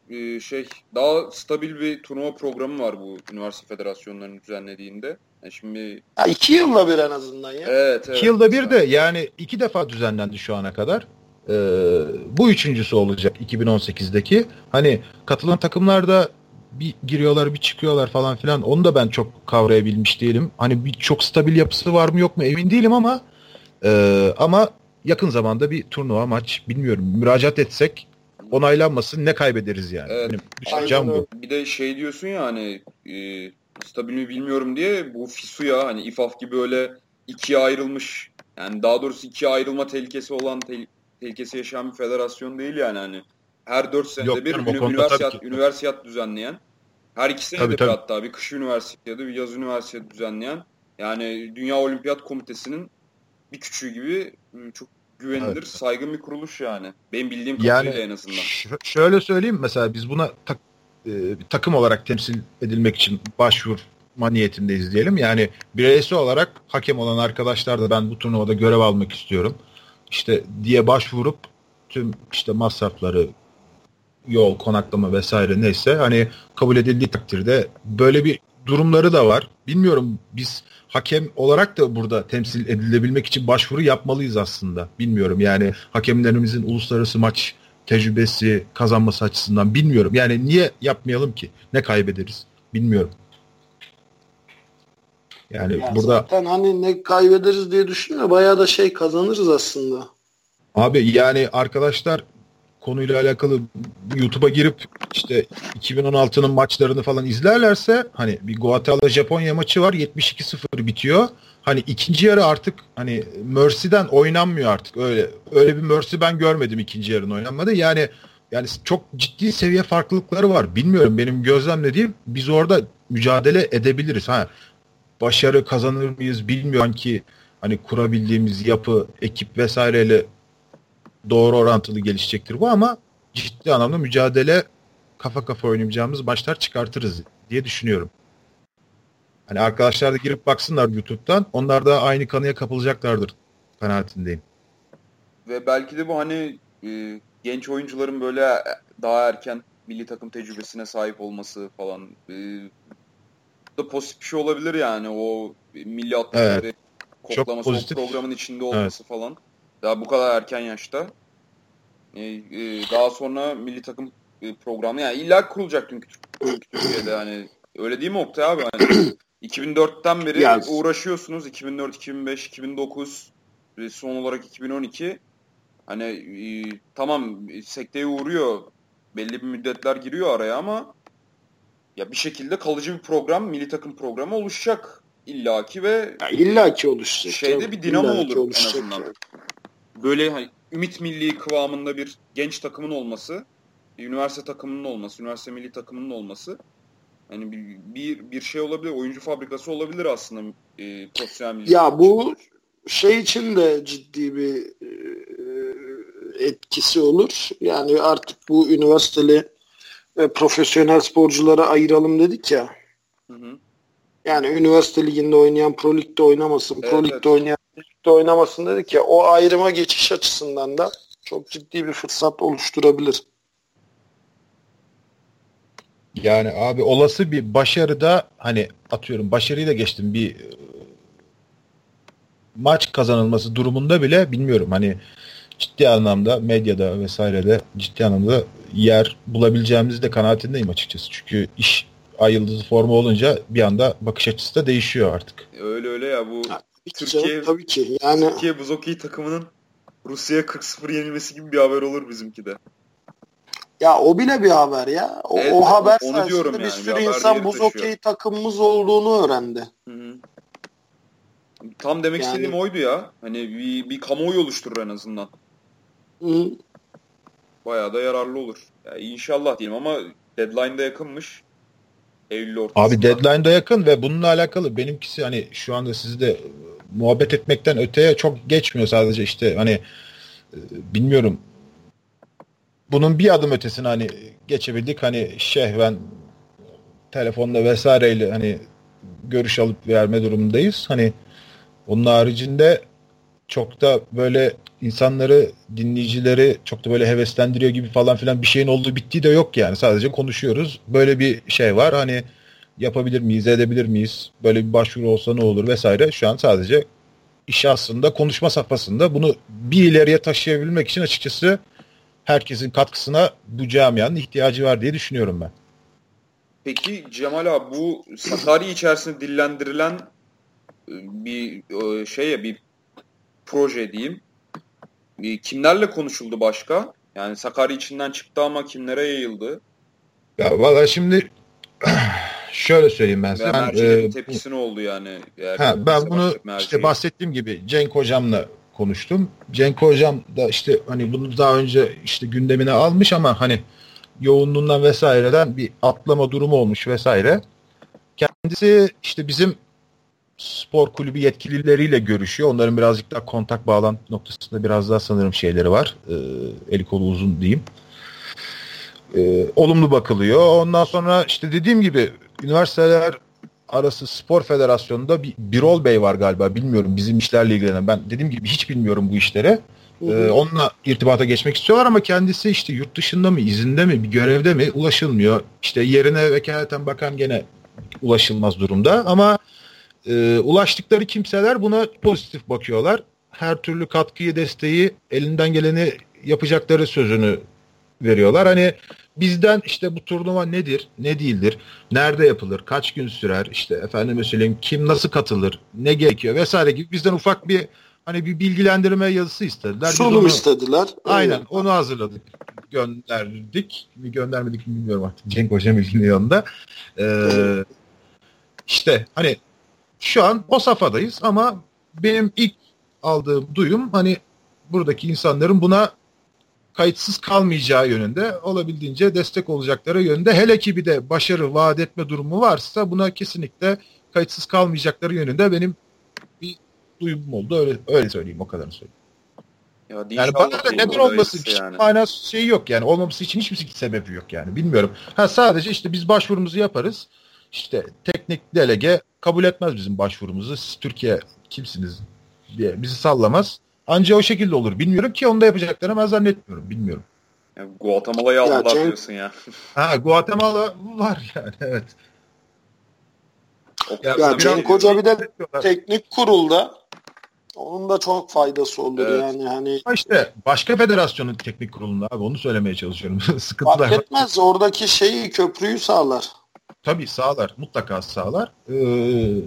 e, şey daha stabil bir turnuva programı var bu üniversite federasyonlarının düzenlediğinde. Yani şimdi
ya iki yılda bir en azından ya.
Evet, evet.
İki yılda bir de yani iki defa düzenlendi şu ana kadar. Ee, bu üçüncüsü olacak 2018'deki. Hani katılan takımlarda bir giriyorlar bir çıkıyorlar falan filan. Onu da ben çok kavrayabilmiş değilim. Hani bir çok stabil yapısı var mı yok mu emin değilim ama e, ama yakın zamanda bir turnuva maç bilmiyorum müracaat etsek onaylanmasın ne kaybederiz yani.
Evet. Benim düşüncem bu. Bir de şey diyorsun ya hani e, stabil mi bilmiyorum diye bu FISU'ya hani İFAF gibi öyle ikiye ayrılmış yani daha doğrusu ikiye ayrılma tehlikesi olan te- tehlikesi yaşayan bir federasyon değil yani hani her 4 senede Yok, bir canım, üniversiyat, üniversiyat düzenleyen her iki senede tabii, bir tabii. hatta bir kış üniversitesi bir yaz üniversitesi düzenleyen yani Dünya Olimpiyat Komitesi'nin bir küçüğü gibi ıı, çok güvenilir, evet. saygın bir kuruluş yani. Benim bildiğim kadarıyla yani, en azından.
şöyle söyleyeyim mesela biz buna tak, e, bir takım olarak temsil edilmek için başvurma niyetindeyiz diyelim. Yani bireysel olarak hakem olan arkadaşlar da ben bu turnuvada görev almak istiyorum. İşte diye başvurup tüm işte masrafları yol, konaklama vesaire neyse hani kabul edildiği takdirde böyle bir durumları da var. Bilmiyorum biz hakem olarak da burada temsil edilebilmek için başvuru yapmalıyız aslında. Bilmiyorum yani hakemlerimizin uluslararası maç tecrübesi kazanması açısından bilmiyorum. Yani niye yapmayalım ki? Ne kaybederiz? Bilmiyorum. Yani ya burada
zaten hani ne kaybederiz diye düşünüyor. Bayağı da şey kazanırız aslında.
Abi yani arkadaşlar konuyla alakalı YouTube'a girip işte 2016'nın maçlarını falan izlerlerse hani bir Guatemala Japonya maçı var 72-0 bitiyor. Hani ikinci yarı artık hani Mercy'den oynanmıyor artık. Öyle öyle bir Mercy ben görmedim ikinci yarının oynanmadı. Yani yani çok ciddi seviye farklılıkları var. Bilmiyorum benim gözlemlediğim biz orada mücadele edebiliriz. Ha başarı kazanır mıyız bilmiyorum ki hani kurabildiğimiz yapı, ekip vesaireyle doğru orantılı gelişecektir bu ama ciddi anlamda mücadele kafa kafa oynayacağımız maçlar çıkartırız diye düşünüyorum. Hani arkadaşlar da girip baksınlar YouTube'dan. Onlar da aynı kanıya kapılacaklardır kanaatindeyim.
Ve belki de bu hani e, genç oyuncuların böyle daha erken milli takım tecrübesine sahip olması falan e, da pozitif bir şey olabilir yani o milli atletleri evet. koklaması o programın içinde olması evet. falan. Daha bu kadar erken yaşta. Ee, e, daha sonra milli takım e, programı yani illa kurulacak çünkü Türkiye'de hani öyle değil mi Oktay abi? Hani 2004'ten beri yani, uğraşıyorsunuz. 2004, 2005, 2009 ve son olarak 2012 hani e, tamam sekteye uğruyor. Belli bir müddetler giriyor araya ama ya bir şekilde kalıcı bir program, milli takım programı oluşacak illaki ve
ya illaki oluşacak.
Şeyde bir dinamo olur en azından. Yani böyle hani ümit milli kıvamında bir genç takımın olması, üniversite takımının olması, üniversite milli takımının olması hani bir, bir, bir şey olabilir, oyuncu fabrikası olabilir aslında e, profesyonel milli
Ya bu şey için de ciddi bir e, etkisi olur. Yani artık bu üniversiteli ve profesyonel sporculara ayıralım dedik ya. Hı hı. Yani üniversite liginde oynayan Pro Lig'de oynamasın, Pro evet, Lig'de evet. oynayan Lig'de oynamasın dedik ya. O ayrıma geçiş açısından da çok ciddi bir fırsat oluşturabilir.
Yani abi olası bir başarıda hani atıyorum başarıyı da geçtim bir e, maç kazanılması durumunda bile bilmiyorum hani ciddi anlamda medyada vesairede ciddi anlamda yer bulabileceğimiz de kanaatindeyim açıkçası. Çünkü iş ay yıldızı formu olunca bir anda bakış açısı da değişiyor artık.
Öyle öyle ya bu Türkiye canım,
tabii ki. Yani
Türkiye buz okey takımının Rusya'ya 40-0 yenilmesi gibi bir haber olur bizimki de.
Ya o bile bir haber ya. O, evet, o haber onu sayesinde bir yani, sürü bir insan buz okey takımımız olduğunu öğrendi. Hı hı.
Tam demek yani... istediğim oydu ya. Hani bir, bir kamuoyu oluşturur en azından. Hı. Bayağı da yararlı olur. Ya inşallah diyeyim ama deadline'da yakınmış. Eylül ortasında.
Abi deadline da yakın ve bununla alakalı benimkisi hani şu anda sizde muhabbet etmekten öteye çok geçmiyor sadece işte hani e, bilmiyorum bunun bir adım ötesine hani geçebildik hani şehven telefonla vesaireyle hani görüş alıp verme durumundayız. Hani onun haricinde çok da böyle insanları, dinleyicileri çok da böyle heveslendiriyor gibi falan filan bir şeyin olduğu bittiği de yok yani. Sadece konuşuyoruz. Böyle bir şey var. Hani yapabilir miyiz, edebilir miyiz? Böyle bir başvuru olsa ne olur vesaire. Şu an sadece iş aslında konuşma safhasında bunu bir ileriye taşıyabilmek için açıkçası herkesin katkısına bu camianın ihtiyacı var diye düşünüyorum ben.
Peki Cemal abi bu Sakarya içerisinde dillendirilen e, bir e, şey ya bir proje diyeyim. Kimlerle konuşuldu başka? Yani Sakarya içinden çıktı ama kimlere yayıldı?
Ya valla şimdi şöyle söyleyeyim ben
sana. Ben e, tepkisi ne oldu yani?
ha, ben bunu işte bahsettiğim gibi Cenk hocamla konuştum. Cenk hocam da işte hani bunu daha önce işte gündemine almış ama hani yoğunluğundan vesaireden bir atlama durumu olmuş vesaire. Kendisi işte bizim spor kulübü yetkilileriyle görüşüyor. Onların birazcık daha kontak bağlantı noktasında biraz daha sanırım şeyleri var. E, eli kolu uzun diyeyim. E, olumlu bakılıyor. Ondan sonra işte dediğim gibi üniversiteler arası spor federasyonunda bir Birol Bey var galiba. Bilmiyorum bizim işlerle ilgilenen. Ben dediğim gibi hiç bilmiyorum bu işlere. Ee, onunla irtibata geçmek istiyorlar ama kendisi işte yurt dışında mı, izinde mi, bir görevde mi ulaşılmıyor. İşte yerine vekaleten bakan gene ulaşılmaz durumda ama e, ulaştıkları kimseler buna pozitif bakıyorlar. Her türlü katkıyı, desteği elinden geleni yapacakları sözünü veriyorlar. Hani bizden işte bu turnuva nedir, ne değildir, nerede yapılır, kaç gün sürer, işte efendim söyleyeyim kim nasıl katılır, ne gerekiyor vesaire gibi bizden ufak bir hani bir bilgilendirme yazısı istediler.
Sunum onu, istediler.
Aynen evet. onu hazırladık. Gönderdik. Mi göndermedik mi bilmiyorum artık. Cenk Hocam yanında. Ee, işte hani şu an o safhadayız ama benim ilk aldığım duyum hani buradaki insanların buna kayıtsız kalmayacağı yönünde olabildiğince destek olacakları yönünde hele ki bir de başarı vaat etme durumu varsa buna kesinlikle kayıtsız kalmayacakları yönünde benim bir duyumum oldu öyle öyle söyleyeyim o kadarını söyleyeyim. Ya yani bana da neden olması hiç yani. manası şeyi yok yani olmaması için hiçbir sebebi yok yani bilmiyorum. Ha sadece işte biz başvurumuzu yaparız. İşte teknik delege kabul etmez bizim başvurumuzu. Siz Türkiye kimsiniz diye bizi sallamaz. Anca o şekilde olur. Bilmiyorum ki onu da yapacaklarını ben zannetmiyorum. Bilmiyorum.
Yani Guatemala'yı aldılar Cenk... diyorsun ya.
Ha Guatemala var yani evet.
Ya, ya Cenk Hoca bir de teknik kurulda onun da çok faydası olur evet. yani hani.
İşte başka federasyonun teknik kurulunda abi onu söylemeye çalışıyorum. Sıkıntılar.
Fark etmez oradaki şeyi köprüyü sağlar.
Tabii sağlar. Mutlaka sağlar. Ee,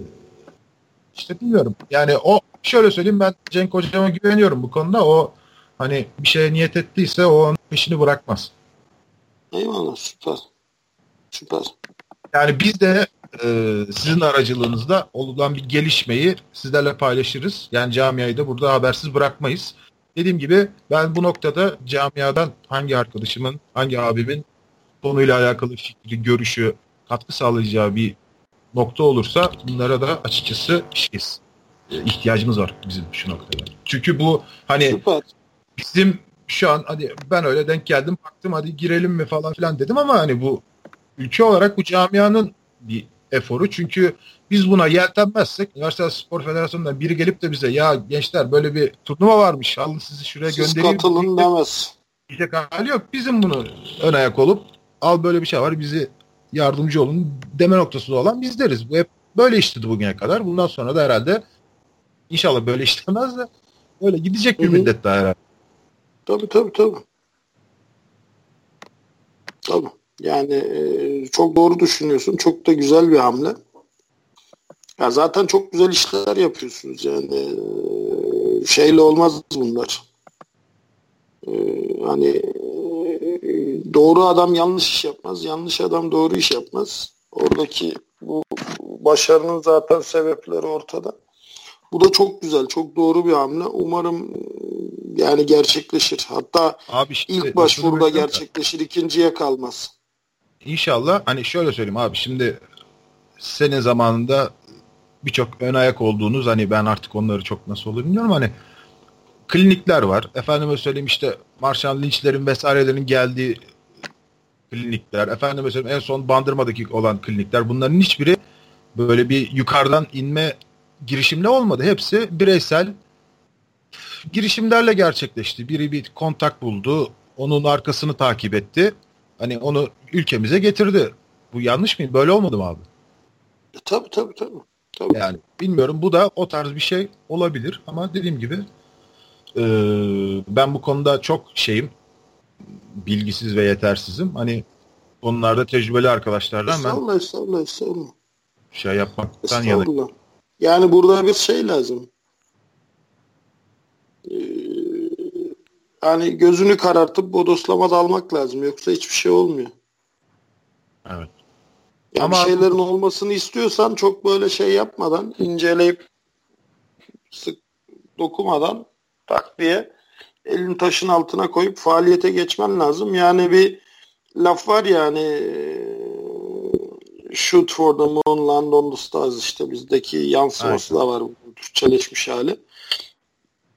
işte bilmiyorum. Yani o şöyle söyleyeyim ben Cenk Hocam'a güveniyorum bu konuda. O hani bir şeye niyet ettiyse o onun peşini bırakmaz.
Eyvallah süper. Süper.
Yani biz de e, sizin aracılığınızda olan bir gelişmeyi sizlerle paylaşırız. Yani camiayı da burada habersiz bırakmayız. Dediğim gibi ben bu noktada camiadan hangi arkadaşımın, hangi abimin konuyla alakalı fikri, görüşü, katkı sağlayacağı bir nokta olursa bunlara da açıkçası şeyiz. İhtiyacımız var bizim şu noktada. Çünkü bu hani Süper. bizim şu an hadi ben öyle denk geldim baktım hadi girelim mi falan filan dedim ama hani bu ülke olarak bu camianın bir eforu. Çünkü biz buna yeltenmezsek Üniversite Spor Federasyonu'ndan biri gelip de bize ya gençler böyle bir turnuva varmış alın sizi şuraya Siz göndereyim.
katılın demez.
Diyecek hali yok. Bizim bunu ön ayak olup al böyle bir şey var bizi yardımcı olun deme noktasında olan bizleriz. Bu hep böyle işledi bugüne kadar. Bundan sonra da herhalde inşallah böyle işlemez de öyle gidecek bir müddet daha herhalde.
Tabii tabii tabii. Tabii. Yani e, çok doğru düşünüyorsun. Çok da güzel bir hamle. Ya zaten çok güzel işler yapıyorsunuz yani. E, şeyle olmaz bunlar. E, hani doğru adam yanlış iş yapmaz. Yanlış adam doğru iş yapmaz. Oradaki bu başarının zaten sebepleri ortada. Bu da çok güzel, çok doğru bir hamle. Umarım yani gerçekleşir. Hatta Abi işte, ilk başvuruda gerçekleşir, ikinciye kalmaz.
inşallah hani şöyle söyleyeyim abi şimdi senin zamanında birçok ön ayak olduğunuz hani ben artık onları çok nasıl olur bilmiyorum hani klinikler var. Efendime söyleyeyim işte Marshall Lynch'lerin vesairelerin geldiği klinikler. Efendime söyleyeyim en son Bandırma'daki olan klinikler. Bunların hiçbiri böyle bir yukarıdan inme girişimle olmadı. Hepsi bireysel girişimlerle gerçekleşti. Biri bir kontak buldu. Onun arkasını takip etti. Hani onu ülkemize getirdi. Bu yanlış mı? Böyle olmadı mı abi?
E, tabii tabii tabii. tabii.
Yani bilmiyorum bu da o tarz bir şey olabilir ama dediğim gibi e, ben bu konuda çok şeyim bilgisiz ve yetersizim. Hani onlarda tecrübeli arkadaşlardan ben
Estağfurullah estağfurullah estağfurullah.
şey yapmaktan yanayım.
Yani burada bir şey lazım. Ee, yani gözünü karartıp bodoslama dalmak lazım. Yoksa hiçbir şey olmuyor.
Evet.
Yani
Ama-
şeylerin olmasını istiyorsan çok böyle şey yapmadan, inceleyip sık dokumadan tak diye elini taşın altına koyup faaliyete geçmen lazım. Yani bir laf var ya hani shoot for the moon, land on the stars işte bizdeki yansıması da var. bu Türkçeleşmiş hali.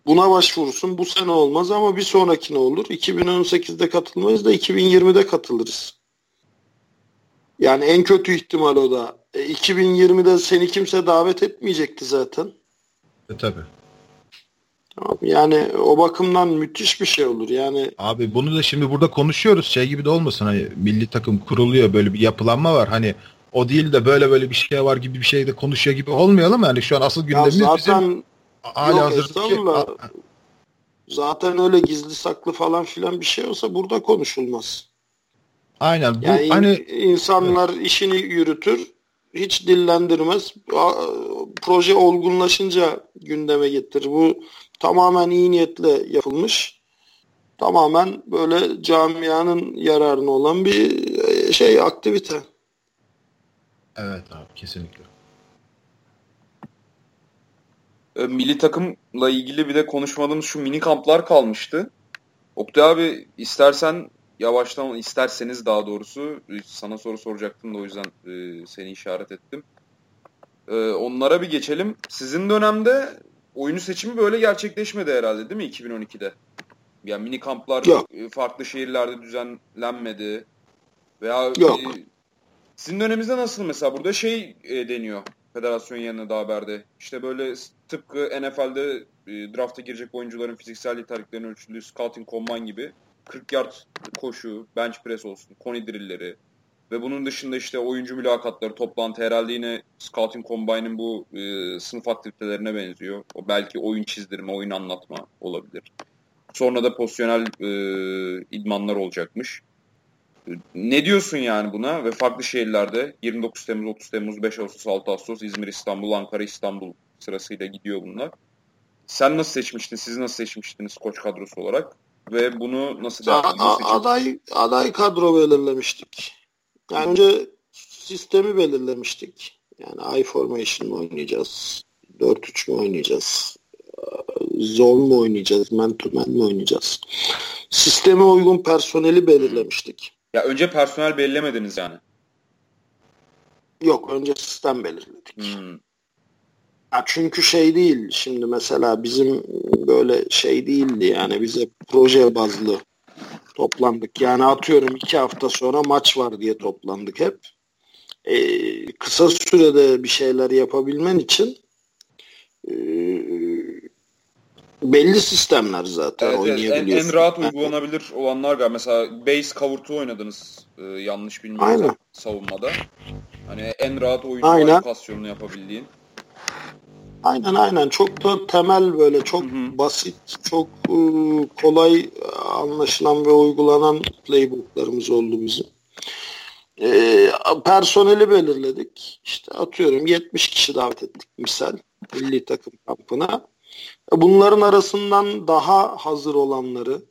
Buna başvurursun. Bu sene olmaz ama bir sonrakine olur. 2018'de katılmayız da 2020'de katılırız. Yani en kötü ihtimal o da. E, 2020'de seni kimse davet etmeyecekti zaten.
E.
Tamam. Yani o bakımdan müthiş bir şey olur. Yani
Abi bunu da şimdi burada konuşuyoruz. Şey gibi de olmasın hani milli takım kuruluyor böyle bir yapılanma var. Hani o değil de böyle böyle bir şey var gibi bir şey de konuşuyor gibi olmayalım. Yani şu an asıl
ya
gündemimiz bizim
zaten
hali
yok
hazırdaki
zaten öyle gizli saklı falan filan bir şey olsa burada konuşulmaz.
aynen bu
Yani
hani
insanlar işini yürütür, hiç dillendirmez. Proje olgunlaşınca gündeme getirir. Bu tamamen iyi niyetle yapılmış. Tamamen böyle camianın yararına olan bir e, şey aktivite.
Evet abi kesinlikle.
E, milli takımla ilgili bir de konuşmadığımız şu mini kamplar kalmıştı. Oktay abi istersen yavaştan isterseniz daha doğrusu e, sana soru soracaktım da o yüzden e, seni işaret ettim. E, onlara bir geçelim. Sizin dönemde oyuncu seçimi böyle gerçekleşmedi herhalde değil mi 2012'de? Yani mini kamplar
Yok.
e, farklı şehirlerde düzenlenmedi. Veya
Yok.
Sizin döneminizde nasıl mesela burada şey e, deniyor federasyon yanına da haberde. İşte böyle tıpkı NFL'de e, drafta girecek oyuncuların fiziksel yeterliliklerinin ölçüldüğü scouting combine gibi 40 yard koşu, bench press olsun, koni drillleri ve bunun dışında işte oyuncu mülakatları, toplantı herhalde yine scouting combine'ın bu e, sınıf aktivitelerine benziyor. O belki oyun çizdirme, oyun anlatma olabilir. Sonra da pozisyonel e, idmanlar olacakmış. Ne diyorsun yani buna ve farklı şehirlerde 29 Temmuz, 30 Temmuz, 5 Ağustos, 6 Ağustos, İzmir, İstanbul, Ankara, İstanbul sırasıyla gidiyor bunlar. Sen nasıl seçmiştin? Siz nasıl seçmiştiniz koç kadrosu olarak? Ve bunu nasıl değerlendirdiniz?
aday aday kadro belirlemiştik. Yani önce sistemi belirlemiştik. Yani I formation mı oynayacağız? 4-3 mü oynayacağız? Zone mu oynayacağız? Man to man mi oynayacağız? Sisteme uygun personeli belirlemiştik.
Ya önce personel belirlemediniz yani.
Yok önce sistem belirledik.
Hmm.
Ya çünkü şey değil şimdi mesela bizim böyle şey değildi yani bize proje bazlı toplandık. Yani atıyorum iki hafta sonra maç var diye toplandık hep. Ee, kısa sürede bir şeyler yapabilmen için e, belli sistemler zaten
Evet, evet. En,
oynayabiliyorsun.
en rahat uygulanabilir olanlar galiba. Mesela base kavurtu oynadınız e, yanlış bilmiyorsam
Aynen.
savunmada. Hani en rahat oyuncu
Aynen.
alokasyonunu yapabildiğin.
Aynen aynen çok da temel böyle çok
Hı hı.
basit çok e, kolay e, anlaşılan ve uygulanan playbooklarımız oldu bizim. E, personeli belirledik. İşte atıyorum 70 kişi davet ettik misal milli takım kampına. Bunların arasından daha hazır olanları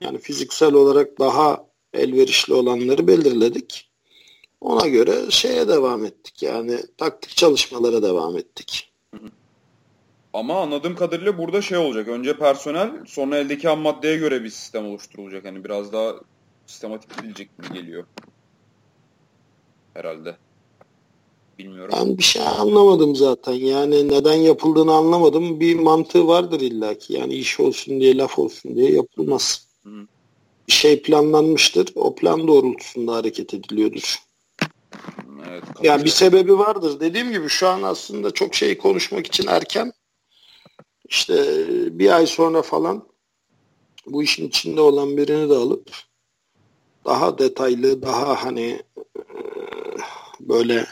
yani fiziksel olarak daha elverişli olanları belirledik. Ona göre şeye devam ettik yani taktik çalışmalara devam ettik.
Ama anladığım kadarıyla burada şey olacak. Önce personel, sonra eldeki ham maddeye göre bir sistem oluşturulacak. Hani biraz daha sistematik gidecek gibi geliyor. herhalde. Bilmiyorum.
Ben bir şey anlamadım zaten. Yani neden yapıldığını anlamadım. Bir mantığı vardır illaki. Yani iş olsun diye, laf olsun diye yapılmaz. Hı. Bir şey planlanmıştır. O plan doğrultusunda hareket ediliyordur. Evet, yani bir sebebi vardır. Dediğim gibi şu an aslında çok şey konuşmak için erken. İşte bir ay sonra falan bu işin içinde olan birini de alıp daha detaylı, daha hani böyle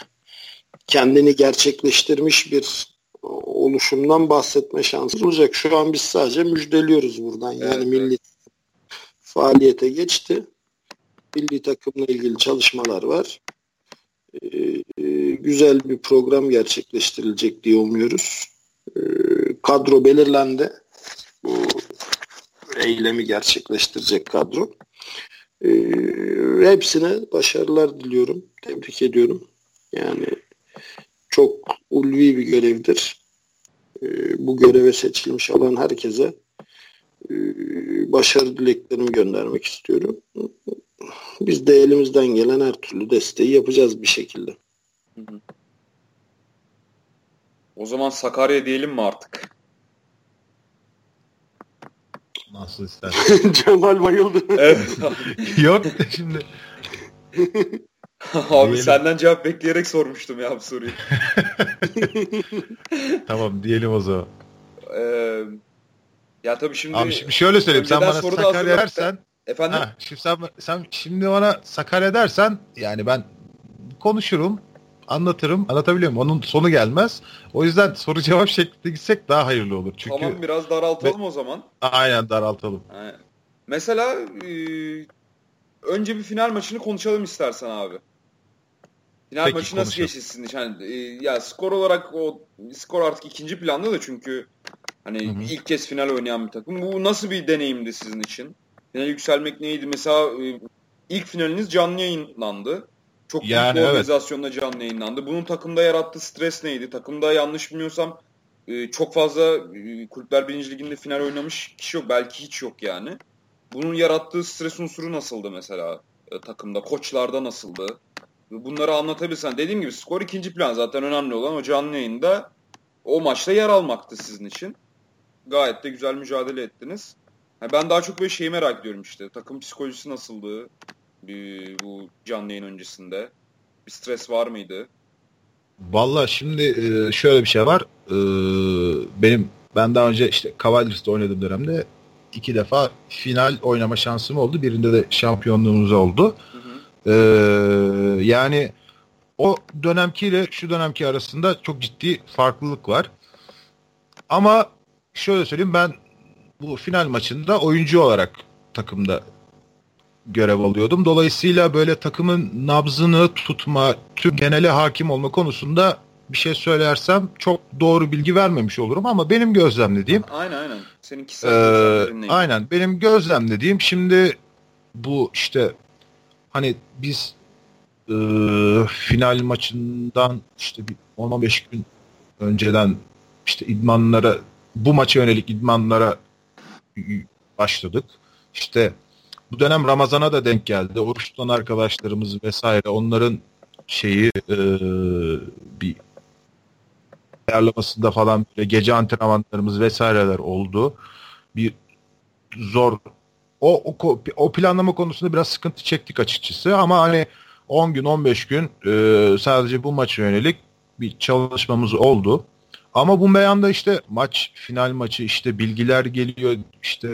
kendini gerçekleştirmiş bir oluşumdan bahsetme şansı olacak. Şu an biz sadece müjdeliyoruz buradan. Yani evet, milli faaliyete geçti. Milli takımla ilgili çalışmalar var. Ee, güzel bir program gerçekleştirilecek diye umuyoruz. Ee, kadro belirlendi. Bu eylemi gerçekleştirecek kadro. Ee, hepsine başarılar diliyorum. Tebrik ediyorum. Yani ulvi bir görevdir. Ee, bu göreve seçilmiş olan herkese e, başarı dileklerimi göndermek istiyorum. Biz de elimizden gelen her türlü desteği yapacağız bir şekilde.
O zaman Sakarya diyelim mi artık?
Nasıl istersen.
Cemal bayıldı.
Evet.
Yok şimdi.
Abi diyelim. senden cevap bekleyerek sormuştum ya bu soruyu.
tamam diyelim o zaman.
Ee, ya tabii şimdi...
Abi şimdi şöyle söyleyeyim. Sen bana Sakarya dersen...
Efendim?
Ha, şimdi sen, sen şimdi bana Sakarya dersen yani ben konuşurum anlatırım. Anlatabiliyor muyum? Onun sonu gelmez. O yüzden soru cevap şeklinde gitsek daha hayırlı olur. Çünkü
Tamam biraz daraltalım Ve... o zaman.
Aynen daraltalım.
Aynen. Mesela e, önce bir final maçını konuşalım istersen abi. Final Peki, maçı nasıl geçti sizin için? Yani, e, ya skor olarak o skor artık ikinci planda da çünkü hani Hı-hı. ilk kez final oynayan bir takım. Bu nasıl bir deneyimdi sizin için? Final yükselmek neydi? Mesela e, ilk finaliniz canlı yayınlandı. Çok yani, büyük bir organizasyonla evet. canlı yayınlandı. Bunun takımda yarattığı stres neydi? Takımda yanlış bilmiyorsam e, çok fazla e, Kulüpler Birinci Ligi'nde final oynamış kişi yok. Belki hiç yok yani. Bunun yarattığı stres unsuru nasıldı mesela e, takımda? Koçlarda nasıldı? Bunları anlatabilirsen. Dediğim gibi skor ikinci plan. Zaten önemli olan o canlı yayında o maçta yer almaktı sizin için. Gayet de güzel mücadele ettiniz. Yani ben daha çok böyle şeyi merak ediyorum işte. Takım psikolojisi nasıldı? bu canlı yayın öncesinde? Bir stres var mıydı?
Valla şimdi e, şöyle bir şey var. E, benim ben daha önce işte Cavaliers'te oynadığım dönemde iki defa final oynama şansım oldu. Birinde de şampiyonluğumuz oldu. Hı hı. E, yani o dönemkiyle şu dönemki arasında çok ciddi farklılık var. Ama şöyle söyleyeyim ben bu final maçında oyuncu olarak takımda görev alıyordum. Dolayısıyla böyle takımın nabzını tutma, tüm genele hakim olma konusunda bir şey söylersem çok doğru bilgi vermemiş olurum ama benim gözlemlediğim
Aynen aynen. Senin kişisel
e, Aynen. Benim gözlemlediğim şimdi bu işte hani biz e, final maçından işte bir 10-15 gün önceden işte idmanlara bu maça yönelik idmanlara başladık. İşte bu dönem Ramazan'a da denk geldi. Oruç tutan arkadaşlarımız vesaire onların şeyi e, bir ayarlamasında falan böyle gece antrenmanlarımız vesaireler oldu. Bir zor o, o, o planlama konusunda biraz sıkıntı çektik açıkçası ama hani 10 gün 15 gün e, sadece bu maça yönelik bir çalışmamız oldu. Ama bu beyanda işte maç, final maçı işte bilgiler geliyor işte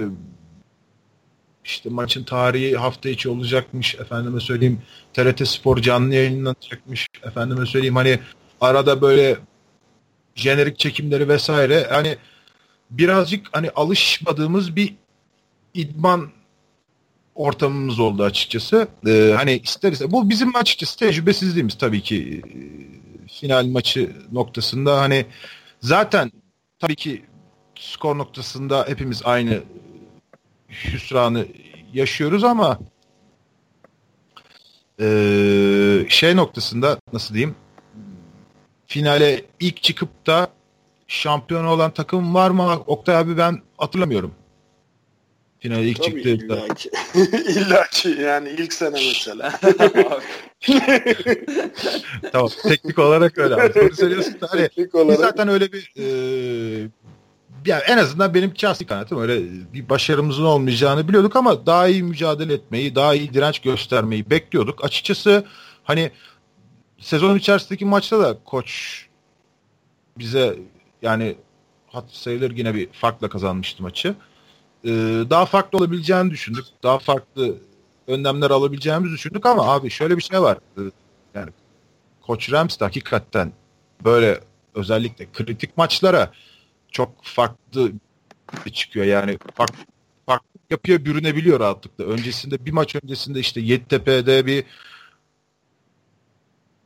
işte maçın tarihi hafta içi olacakmış. Efendime söyleyeyim TRT Spor canlı yayınlanacakmış. Efendime söyleyeyim hani arada böyle jenerik çekimleri vesaire hani birazcık hani alışmadığımız bir idman ortamımız oldu açıkçası. Ee, hani ister ise bu bizim açıkçası tecrübesizliğimiz tabii ki e, final maçı noktasında hani zaten tabii ki skor noktasında hepimiz aynı hüsranı yaşıyoruz ama e, şey noktasında nasıl diyeyim finale ilk çıkıp da şampiyon olan takım var mı? Oktay abi ben hatırlamıyorum. Finale ilk
Tabii
çıktığında.
illaki. illaki yani ilk sene mesela.
tamam teknik olarak öyle. Doğru söylüyorsun da hani
Teknik
biz
olarak
zaten öyle bir e, yani en azından benim şahsi kanaatim öyle bir başarımızın olmayacağını biliyorduk ama daha iyi mücadele etmeyi, daha iyi direnç göstermeyi bekliyorduk. Açıkçası hani sezon içerisindeki maçta da koç bize yani hat sayılır yine bir farkla kazanmıştı maçı. Ee, daha farklı olabileceğini düşündük. Daha farklı önlemler alabileceğimizi düşündük ama abi şöyle bir şey var. Ee, yani Koç Rams hakikaten böyle özellikle kritik maçlara çok farklı çıkıyor. Yani farklı, farklı yapıya bürünebiliyor rahatlıkla. Öncesinde bir maç öncesinde işte Yeditepe'de bir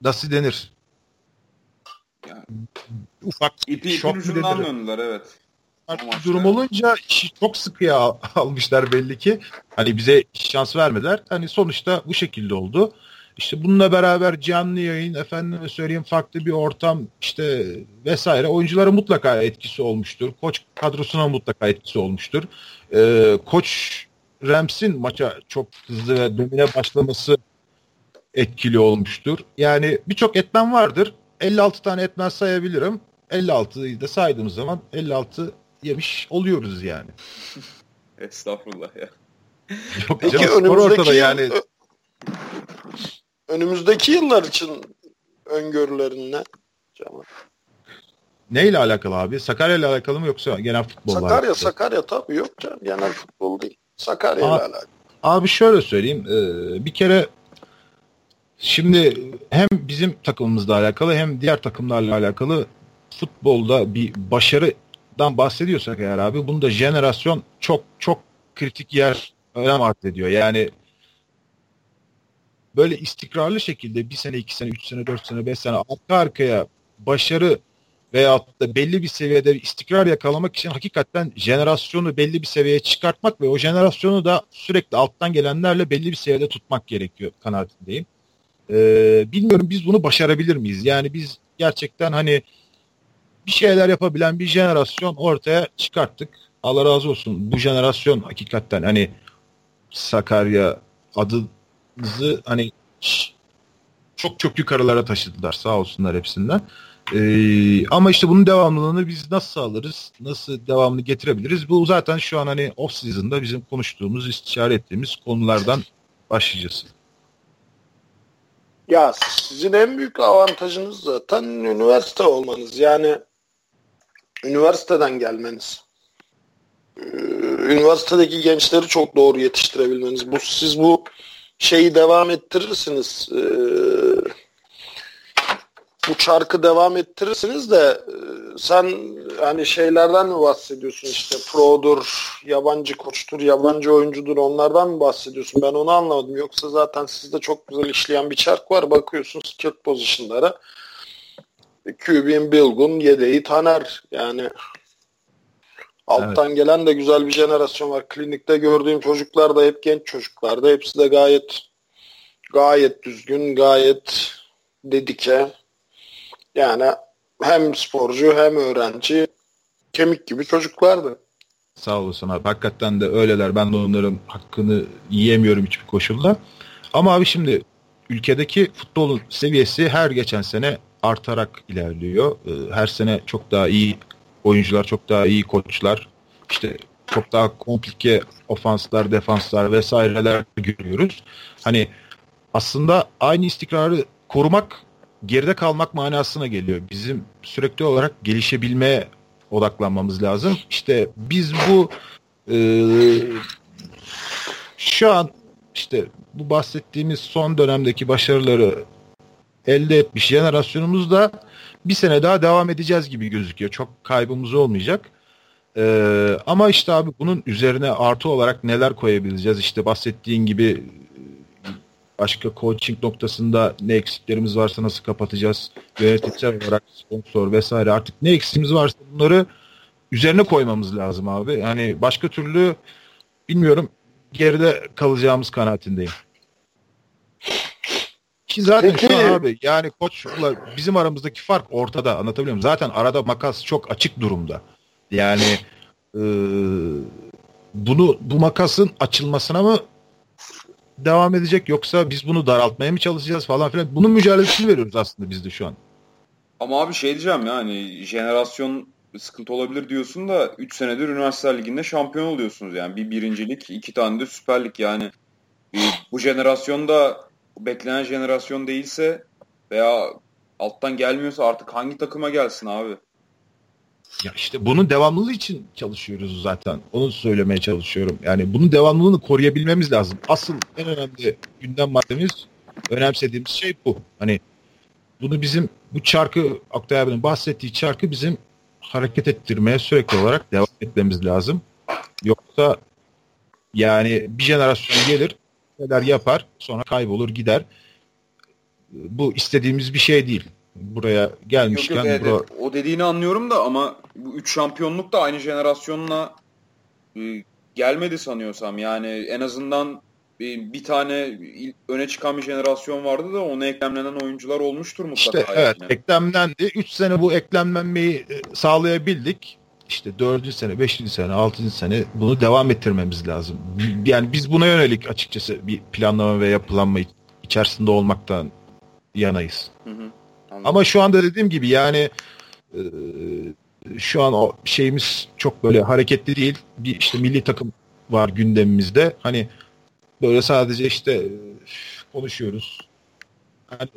nasıl denir?
Yani.
Ufak
İpi
şok
ipin ucundan döndüler evet. Amaçlı.
durum olunca işi çok sıkıya al- almışlar belli ki. Hani bize şans vermediler. Hani sonuçta bu şekilde oldu. İşte bununla beraber canlı yayın, efendime söyleyeyim farklı bir ortam işte vesaire oyunculara mutlaka etkisi olmuştur. Koç kadrosuna mutlaka etkisi olmuştur. Ee, Koç Rams'in maça çok hızlı ve domine başlaması etkili olmuştur. Yani birçok etmen vardır. 56 tane etmen sayabilirim. 56'yı da saydığımız zaman 56 yemiş oluyoruz yani.
Estağfurullah ya.
Yok
Peki
canım,
önümüzdeki
ortada
yıl,
yani.
önümüzdeki yıllar için öngörülerin ne? Cemal?
Neyle alakalı abi? Sakarya ile alakalı mı yoksa genel futbolla
Sakarya,
alakalı?
Sakarya tabii yok canım. Genel futbol değil. Sakarya ile alakalı.
Abi şöyle söyleyeyim. e, bir kere şimdi hem bizim takımımızla alakalı hem diğer takımlarla alakalı futbolda bir başarıdan bahsediyorsak eğer abi bunda jenerasyon çok çok kritik yer önem arz ediyor. Yani böyle istikrarlı şekilde bir sene, iki sene, üç sene, dört sene, beş sene arka arkaya başarı veyahut da belli bir seviyede istikrar yakalamak için hakikaten jenerasyonu belli bir seviyeye çıkartmak ve o jenerasyonu da sürekli alttan gelenlerle belli bir seviyede tutmak gerekiyor kanaatindeyim. Ee, bilmiyorum biz bunu başarabilir miyiz? Yani biz gerçekten hani bir şeyler yapabilen bir jenerasyon ortaya çıkarttık. Allah razı olsun. Bu jenerasyon hakikaten hani Sakarya adımızı hani çok çok yukarılara taşıdılar sağ olsunlar hepsinden. Ee, ama işte bunun devamlılığını biz nasıl sağlarız? Nasıl devamlı getirebiliriz? Bu zaten şu an hani off season'da bizim konuştuğumuz, istişare ettiğimiz konulardan başlayacağız.
Ya sizin en büyük avantajınız zaten üniversite olmanız. Yani üniversiteden gelmeniz. Ee, Üniversitedeki gençleri çok doğru yetiştirebilmeniz. Bu siz bu şeyi devam ettirirsiniz. Ee, bu çarkı devam ettirirsiniz de e, sen hani şeylerden mi bahsediyorsun işte produr, yabancı koçtur, yabancı oyuncudur onlardan mı bahsediyorsun? Ben onu anlamadım. Yoksa zaten sizde çok güzel işleyen bir çark var. Bakıyorsun skill position'lara. QB'in Bilgun, yedeği Taner. Yani alttan gelen de güzel bir jenerasyon var. Klinikte gördüğüm çocuklar da hep genç çocuklardı. Hepsi de gayet gayet düzgün, gayet dedike. Yani hem sporcu hem öğrenci kemik gibi çocuklardı.
Sağ olasın abi. Hakikaten de öyleler. Ben de onların hakkını yiyemiyorum hiçbir koşulda. Ama abi şimdi ülkedeki futbolun seviyesi her geçen sene artarak ilerliyor. Ee, Her sene çok daha iyi oyuncular, çok daha iyi koçlar, işte çok daha komplike ofanslar, defanslar vesaireler görüyoruz. Hani aslında aynı istikrarı korumak geride kalmak manasına geliyor. Bizim sürekli olarak gelişebilmeye odaklanmamız lazım. İşte biz bu e, şu an işte bu bahsettiğimiz son dönemdeki başarıları elde etmiş jenerasyonumuzda bir sene daha devam edeceğiz gibi gözüküyor. Çok kaybımız olmayacak. Ee, ama işte abi bunun üzerine artı olarak neler koyabileceğiz? İşte bahsettiğin gibi başka coaching noktasında ne eksiklerimiz varsa nasıl kapatacağız? Yönetimsel olarak sponsor vesaire artık ne eksiğimiz varsa bunları üzerine koymamız lazım abi. Yani başka türlü bilmiyorum geride kalacağımız kanaatindeyim. Ki zaten
Peki.
şu an abi yani koçla bizim aramızdaki fark ortada anlatabiliyor muyum? Zaten arada makas çok açık durumda. Yani e, bunu bu makasın açılmasına mı devam edecek yoksa biz bunu daraltmaya mı çalışacağız falan filan. Bunun mücadelesini veriyoruz aslında biz de şu an.
Ama abi şey diyeceğim yani jenerasyon sıkıntı olabilir diyorsun da 3 senedir üniversite liginde şampiyon oluyorsunuz yani. Bir birincilik, iki tane de süper lig yani. Bu jenerasyonda beklenen jenerasyon değilse veya alttan gelmiyorsa artık hangi takıma gelsin abi?
Ya işte bunun devamlılığı için çalışıyoruz zaten. Onu söylemeye çalışıyorum. Yani bunun devamlılığını koruyabilmemiz lazım. Asıl en önemli gündem maddemiz önemsediğimiz şey bu. Hani bunu bizim bu çarkı Oktay abinin bahsettiği çarkı bizim hareket ettirmeye sürekli olarak devam etmemiz lazım. Yoksa yani bir jenerasyon gelir neler yapar sonra kaybolur gider. Bu istediğimiz bir şey değil buraya gelmişken. Yok, yok, evet,
bura... O dediğini anlıyorum da ama bu üç şampiyonluk da aynı jenerasyonla e, gelmedi sanıyorsam. Yani en azından bir, tane öne çıkan bir jenerasyon vardı da ona eklemlenen oyuncular olmuştur mutlaka.
İşte evet yani. eklemlendi. 3 sene bu eklemlenmeyi e, sağlayabildik. İşte 4. sene, 5. sene, 6. sene bunu devam ettirmemiz lazım. Yani biz buna yönelik açıkçası bir planlama ve yapılanma içerisinde olmaktan yanayız. Hı hı. Ama şu anda dediğim gibi yani e, şu an o şeyimiz çok böyle hareketli değil. Bir işte milli takım var gündemimizde. Hani böyle sadece işte konuşuyoruz. Yani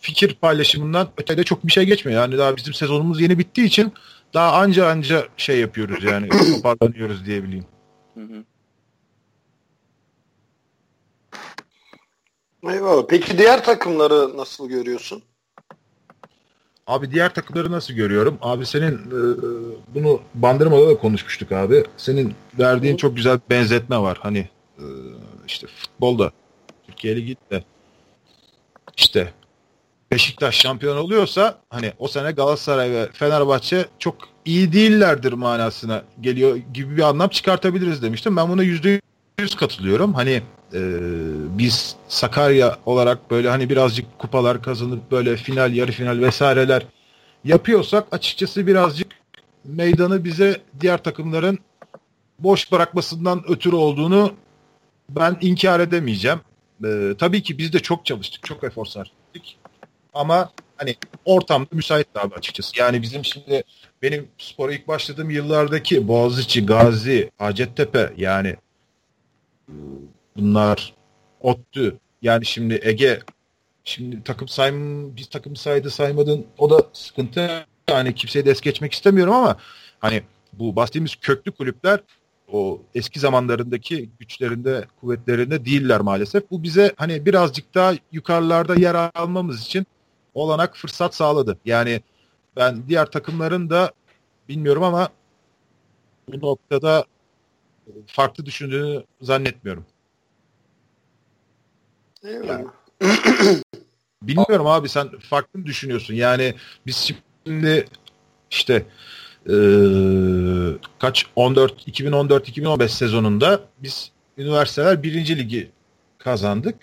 fikir paylaşımından ötede çok bir şey geçmiyor. Yani daha bizim sezonumuz yeni bittiği için daha anca anca şey yapıyoruz yani toparlanıyoruz diyebileyim. Hı hı.
Eyvallah. Peki diğer takımları nasıl görüyorsun?
Abi diğer takımları nasıl görüyorum? Abi senin e, bunu Bandırma'da da konuşmuştuk abi. Senin verdiğin çok güzel bir benzetme var. Hani e, işte futbolda Türkiye Ligi'de işte Beşiktaş şampiyon oluyorsa hani o sene Galatasaray ve Fenerbahçe çok iyi değillerdir manasına geliyor gibi bir anlam çıkartabiliriz demiştim. Ben buna yüzde yüz katılıyorum. Hani e, biz Sakarya olarak böyle hani birazcık kupalar kazanıp böyle final, yarı final vesaireler yapıyorsak açıkçası birazcık meydanı bize diğer takımların boş bırakmasından ötürü olduğunu ben inkar edemeyeceğim. Ee, tabii ki biz de çok çalıştık, çok efor sarf ettik. Ama hani ortamda müsait abi açıkçası. Yani bizim şimdi benim spora ilk başladığım yıllardaki Boğaziçi, Gazi, Hacettepe yani Bunlar ODTÜ. Yani şimdi Ege şimdi takım saym biz takım saydı saymadın o da sıkıntı. Yani kimseyi de es geçmek istemiyorum ama hani bu bahsettiğimiz köklü kulüpler o eski zamanlarındaki güçlerinde, kuvvetlerinde değiller maalesef. Bu bize hani birazcık daha yukarılarda yer almamız için olanak fırsat sağladı. Yani ben diğer takımların da bilmiyorum ama bu noktada farklı düşündüğünü zannetmiyorum. Yani, bilmiyorum abi sen farklı mı düşünüyorsun? Yani biz şimdi işte e, kaç 14 2014-2015 sezonunda biz üniversiteler birinci ligi kazandık.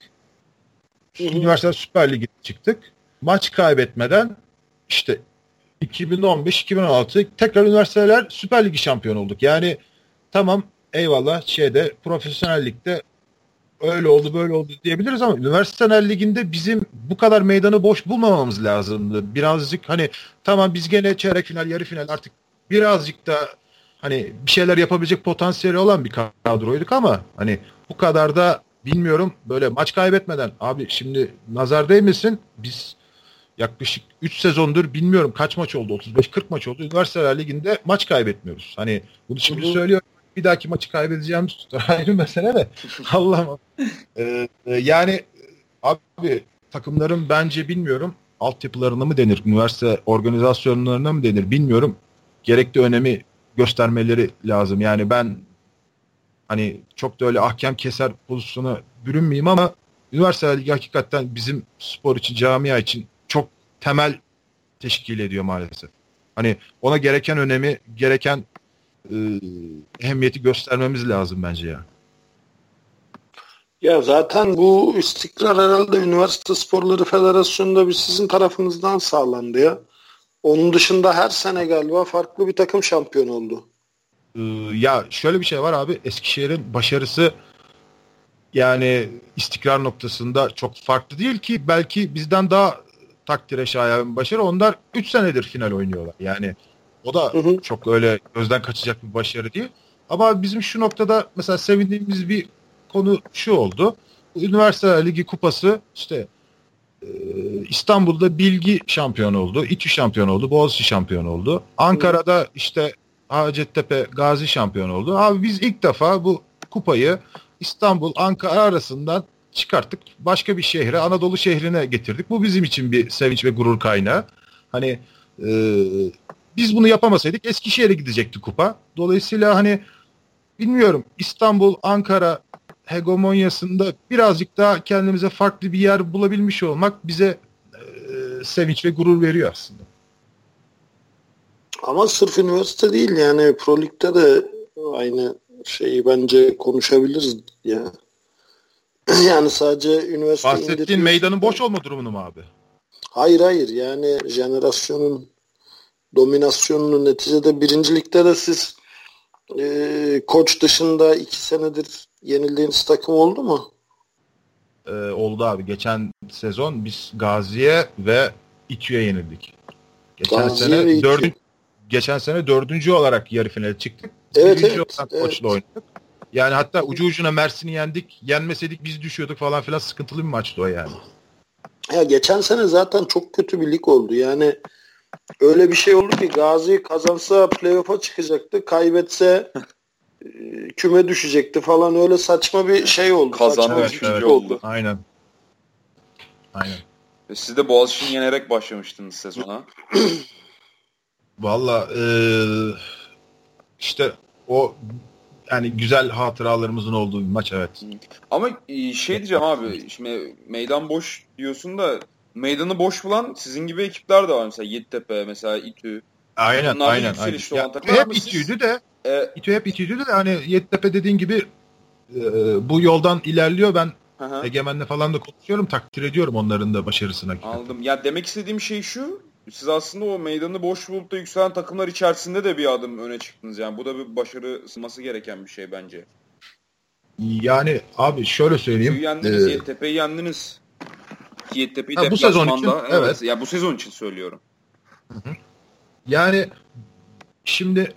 Üniversiteler Süper Ligi çıktık. Maç kaybetmeden işte 2015-2016 tekrar üniversiteler Süper Ligi şampiyon olduk. Yani tamam eyvallah şeyde profesyonel ligde öyle oldu böyle oldu diyebiliriz ama üniversiteler liginde bizim bu kadar meydanı boş bulmamamız lazımdı. Birazcık hani tamam biz gene çeyrek final yarı final artık birazcık da hani bir şeyler yapabilecek potansiyeli olan bir kadroyduk ama hani bu kadar da bilmiyorum böyle maç kaybetmeden abi şimdi nazar değmesin biz yaklaşık 3 sezondur bilmiyorum kaç maç oldu 35-40 maç oldu üniversiteler liginde maç kaybetmiyoruz. Hani bunu şimdi söylüyorum bir dahaki maçı kaybedeceğimiz ayrı mesele de. Allah'ım. Ee, e, yani abi takımların bence bilmiyorum altyapılarına mı denir, üniversite organizasyonlarına mı denir bilmiyorum. Gerekli önemi göstermeleri lazım. Yani ben hani çok da öyle ahkam keser pozisyona bürünmeyeyim ama üniversite ligi hakikaten bizim spor için, camia için temel teşkil ediyor maalesef. Hani ona gereken önemi, gereken e, ehemmiyeti göstermemiz lazım bence ya.
Ya zaten bu istikrar herhalde Üniversite Sporları Federasyonu'nda bir sizin tarafınızdan sağlandı ya. Onun dışında her sene galiba farklı bir takım şampiyon oldu.
Ee, ya şöyle bir şey var abi Eskişehir'in başarısı yani istikrar noktasında çok farklı değil ki belki bizden daha takdire şayan başarı. Onlar 3 senedir final oynuyorlar. Yani o da hı hı. çok öyle gözden kaçacak bir başarı değil. Ama bizim şu noktada mesela sevindiğimiz bir konu şu oldu. Üniversite Ligi kupası işte e, İstanbul'da Bilgi şampiyon oldu. İTÜ şampiyon oldu. Boğaziçi şampiyon oldu. Ankara'da işte Hacettepe Gazi şampiyon oldu. Abi biz ilk defa bu kupayı İstanbul, Ankara arasından çıkarttık. Başka bir şehre, Anadolu şehrine getirdik. Bu bizim için bir sevinç ve gurur kaynağı. Hani e, biz bunu yapamasaydık Eskişehir'e gidecekti kupa. Dolayısıyla hani bilmiyorum İstanbul, Ankara hegemonyasında birazcık daha kendimize farklı bir yer bulabilmiş olmak bize e, sevinç ve gurur veriyor aslında.
Ama sırf üniversite değil yani Pro Lig'de de aynı şeyi bence konuşabiliriz ya. yani sadece üniversite
Bahsettiğin indiriyor. meydanın boş olma durumunu mu abi?
Hayır hayır yani jenerasyonun dominasyonunu neticede birincilikte de siz e, koç dışında iki senedir yenildiğiniz takım oldu mu?
Ee, oldu abi. Geçen sezon biz Gazi'ye ve İTÜ'ye yenildik. Geçen Gaziye sene dördüncü, geçen sene dördüncü olarak yarı finale çıktık.
Evet, Birinci evet,
olarak evet. koçla oynadık. Yani hatta ucu ucuna Mersin'i yendik. Yenmeseydik biz düşüyorduk falan filan sıkıntılı bir maçtı o yani.
Ya geçen sene zaten çok kötü bir lig oldu. Yani öyle bir şey oldu ki Gazi kazansa playoff'a çıkacaktı. Kaybetse e, küme düşecekti falan öyle saçma bir şey oldu.
Kazanma evet, evet. oldu.
Aynen. Aynen.
E siz de Boğaziçi'ni yenerek başlamıştınız sezona.
Valla e, işte o yani güzel hatıralarımızın olduğu bir maç evet.
Ama e, şey diyeceğim abi şimdi meydan boş diyorsun da meydanı boş bulan sizin gibi ekipler de var mesela Yeditepe mesela İTÜ.
Aynen Bunlar aynen. aynen. Ya, hep İTÜ'ydü de e, İTÜ hep İTÜ'ydü de hani Yeditepe dediğin gibi e, bu yoldan ilerliyor ben Aha. Egemen'le falan da konuşuyorum takdir ediyorum onların da başarısına.
Aldım. Ya demek istediğim şey şu siz aslında o meydanı boş bulup da yükselen takımlar içerisinde de bir adım öne çıktınız. Yani bu da bir başarı sınması gereken bir şey bence.
Yani abi şöyle söyleyeyim.
Suyu yendiniz, ee... Yeditepe'yi yendiniz. Yeditepe'yi bu sezon için evet. evet. Ya bu sezon için söylüyorum.
Yani şimdi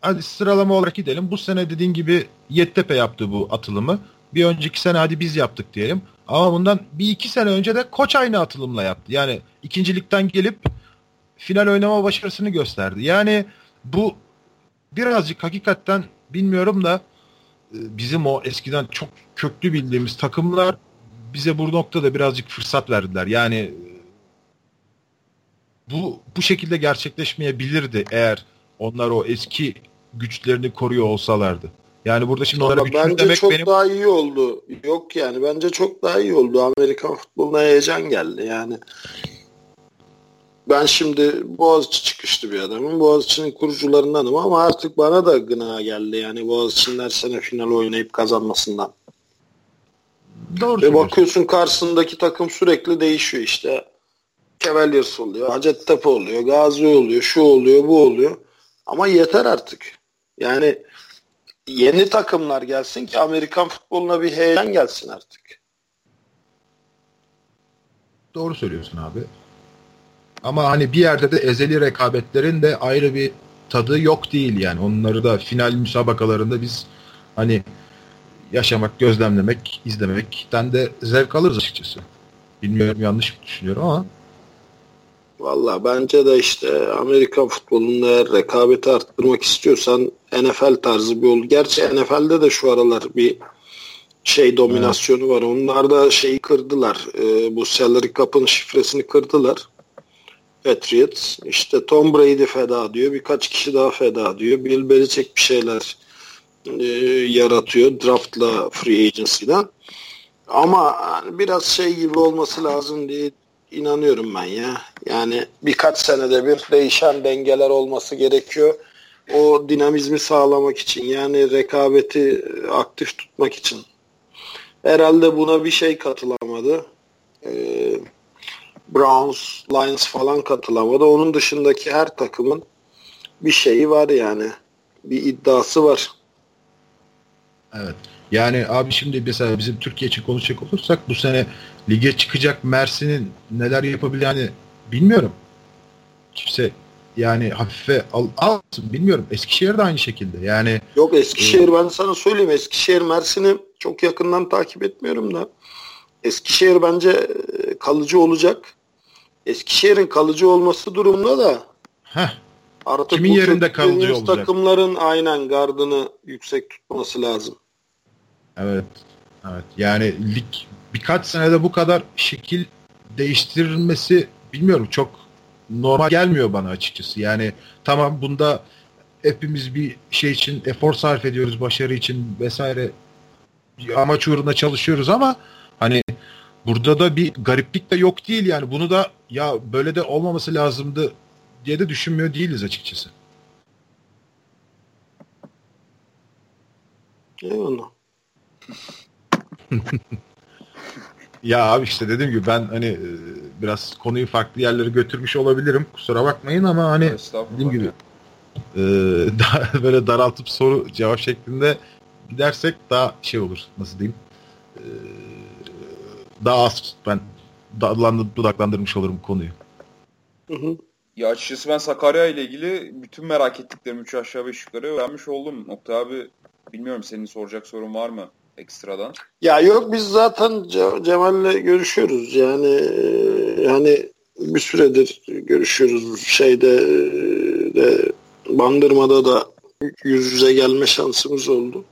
hadi sıralama olarak gidelim. Bu sene dediğin gibi Yeditepe yaptı bu atılımı. Bir önceki sene hadi biz yaptık diyelim. Ama bundan bir iki sene önce de koç aynı atılımla yaptı. Yani ikincilikten gelip final oynama başarısını gösterdi. Yani bu birazcık hakikaten bilmiyorum da e, bizim o eskiden çok köklü bildiğimiz takımlar bize bu noktada birazcık fırsat verdiler. Yani e, bu bu şekilde gerçekleşmeyebilirdi eğer onlar o eski güçlerini koruyor olsalardı. Yani burada şimdi onlara güçlü
bence
demek
çok
benim...
daha iyi oldu. Yok yani bence çok daha iyi oldu. Amerikan futboluna heyecan geldi yani. Ben şimdi Boğaziçi çıkıştı bir adamım. Boğaziçi'nin kurucularındanım ama artık bana da gına geldi yani Boğaziçi'nin her sene final oynayıp kazanmasından. Doğru Ve bakıyorsun karşısındaki takım sürekli değişiyor işte. Cavaliers oluyor, Hacettepe oluyor, Gazi oluyor, şu oluyor, bu oluyor. Ama yeter artık. Yani yeni takımlar gelsin ki Amerikan futboluna bir heyecan gelsin artık.
Doğru söylüyorsun abi. Ama hani bir yerde de ezeli rekabetlerin de ayrı bir tadı yok değil yani. Onları da final müsabakalarında biz hani yaşamak, gözlemlemek, izlemekten de zevk alırız açıkçası. Bilmiyorum yanlış mı düşünüyorum ama
Valla bence de işte Amerikan futbolunda eğer rekabeti arttırmak istiyorsan NFL tarzı bir yol. Gerçi NFL'de de şu aralar bir şey dominasyonu evet. var. Onlar da şeyi kırdılar. E, bu salary cap'ın şifresini kırdılar. Patriots. İşte Tom Brady feda diyor. Birkaç kişi daha feda diyor. Bill Belichick bir şeyler e, yaratıyor. Draft'la free agency'den. Ama biraz şey gibi olması lazım diye inanıyorum ben ya. Yani birkaç senede bir değişen dengeler olması gerekiyor. O dinamizmi sağlamak için yani rekabeti aktif tutmak için. Herhalde buna bir şey katılamadı. Ee, Browns, Lions falan katılamadı. Onun dışındaki her takımın bir şeyi var yani. bir iddiası var.
Evet. Yani abi şimdi mesela bizim Türkiye için konuşacak olursak bu sene lige çıkacak Mersin'in neler yapabileceğini bilmiyorum. Kimse yani hafife al, alsın bilmiyorum. Eskişehir de aynı şekilde. Yani
Yok Eskişehir e, ben sana söyleyeyim Eskişehir Mersin'i çok yakından takip etmiyorum da Eskişehir bence e, kalıcı olacak. Eskişehir'in kalıcı olması durumunda da
heh, artık kimin yerinde kalıcı olacak?
Takımların aynen gardını yüksek tutması lazım.
Evet. Evet. Yani lig birkaç senede bu kadar şekil değiştirilmesi bilmiyorum çok normal gelmiyor bana açıkçası. Yani tamam bunda hepimiz bir şey için efor sarf ediyoruz başarı için vesaire amaç uğruna çalışıyoruz ama hani burada da bir gariplik de yok değil yani bunu da ya böyle de olmaması lazımdı diye de düşünmüyor değiliz açıkçası.
Eyvallah.
ya abi işte dediğim gibi ben hani e, biraz konuyu farklı yerlere götürmüş olabilirim. Kusura bakmayın ama hani dediğim gibi e, daha böyle daraltıp soru cevap şeklinde gidersek daha şey olur. Nasıl diyeyim? E, daha az ben dudaklandırmış olurum konuyu.
Hı hı. Ya açıkçası ben Sakarya ile ilgili bütün merak ettiklerimi 3 aşağı 5 yukarı öğrenmiş oldum. Nokta abi bilmiyorum senin soracak sorun var mı ekstradan?
Ya yok biz zaten Cemal'le görüşüyoruz. Yani yani bir süredir görüşüyoruz. Şeyde de Bandırma'da da yüz yüze gelme şansımız oldu.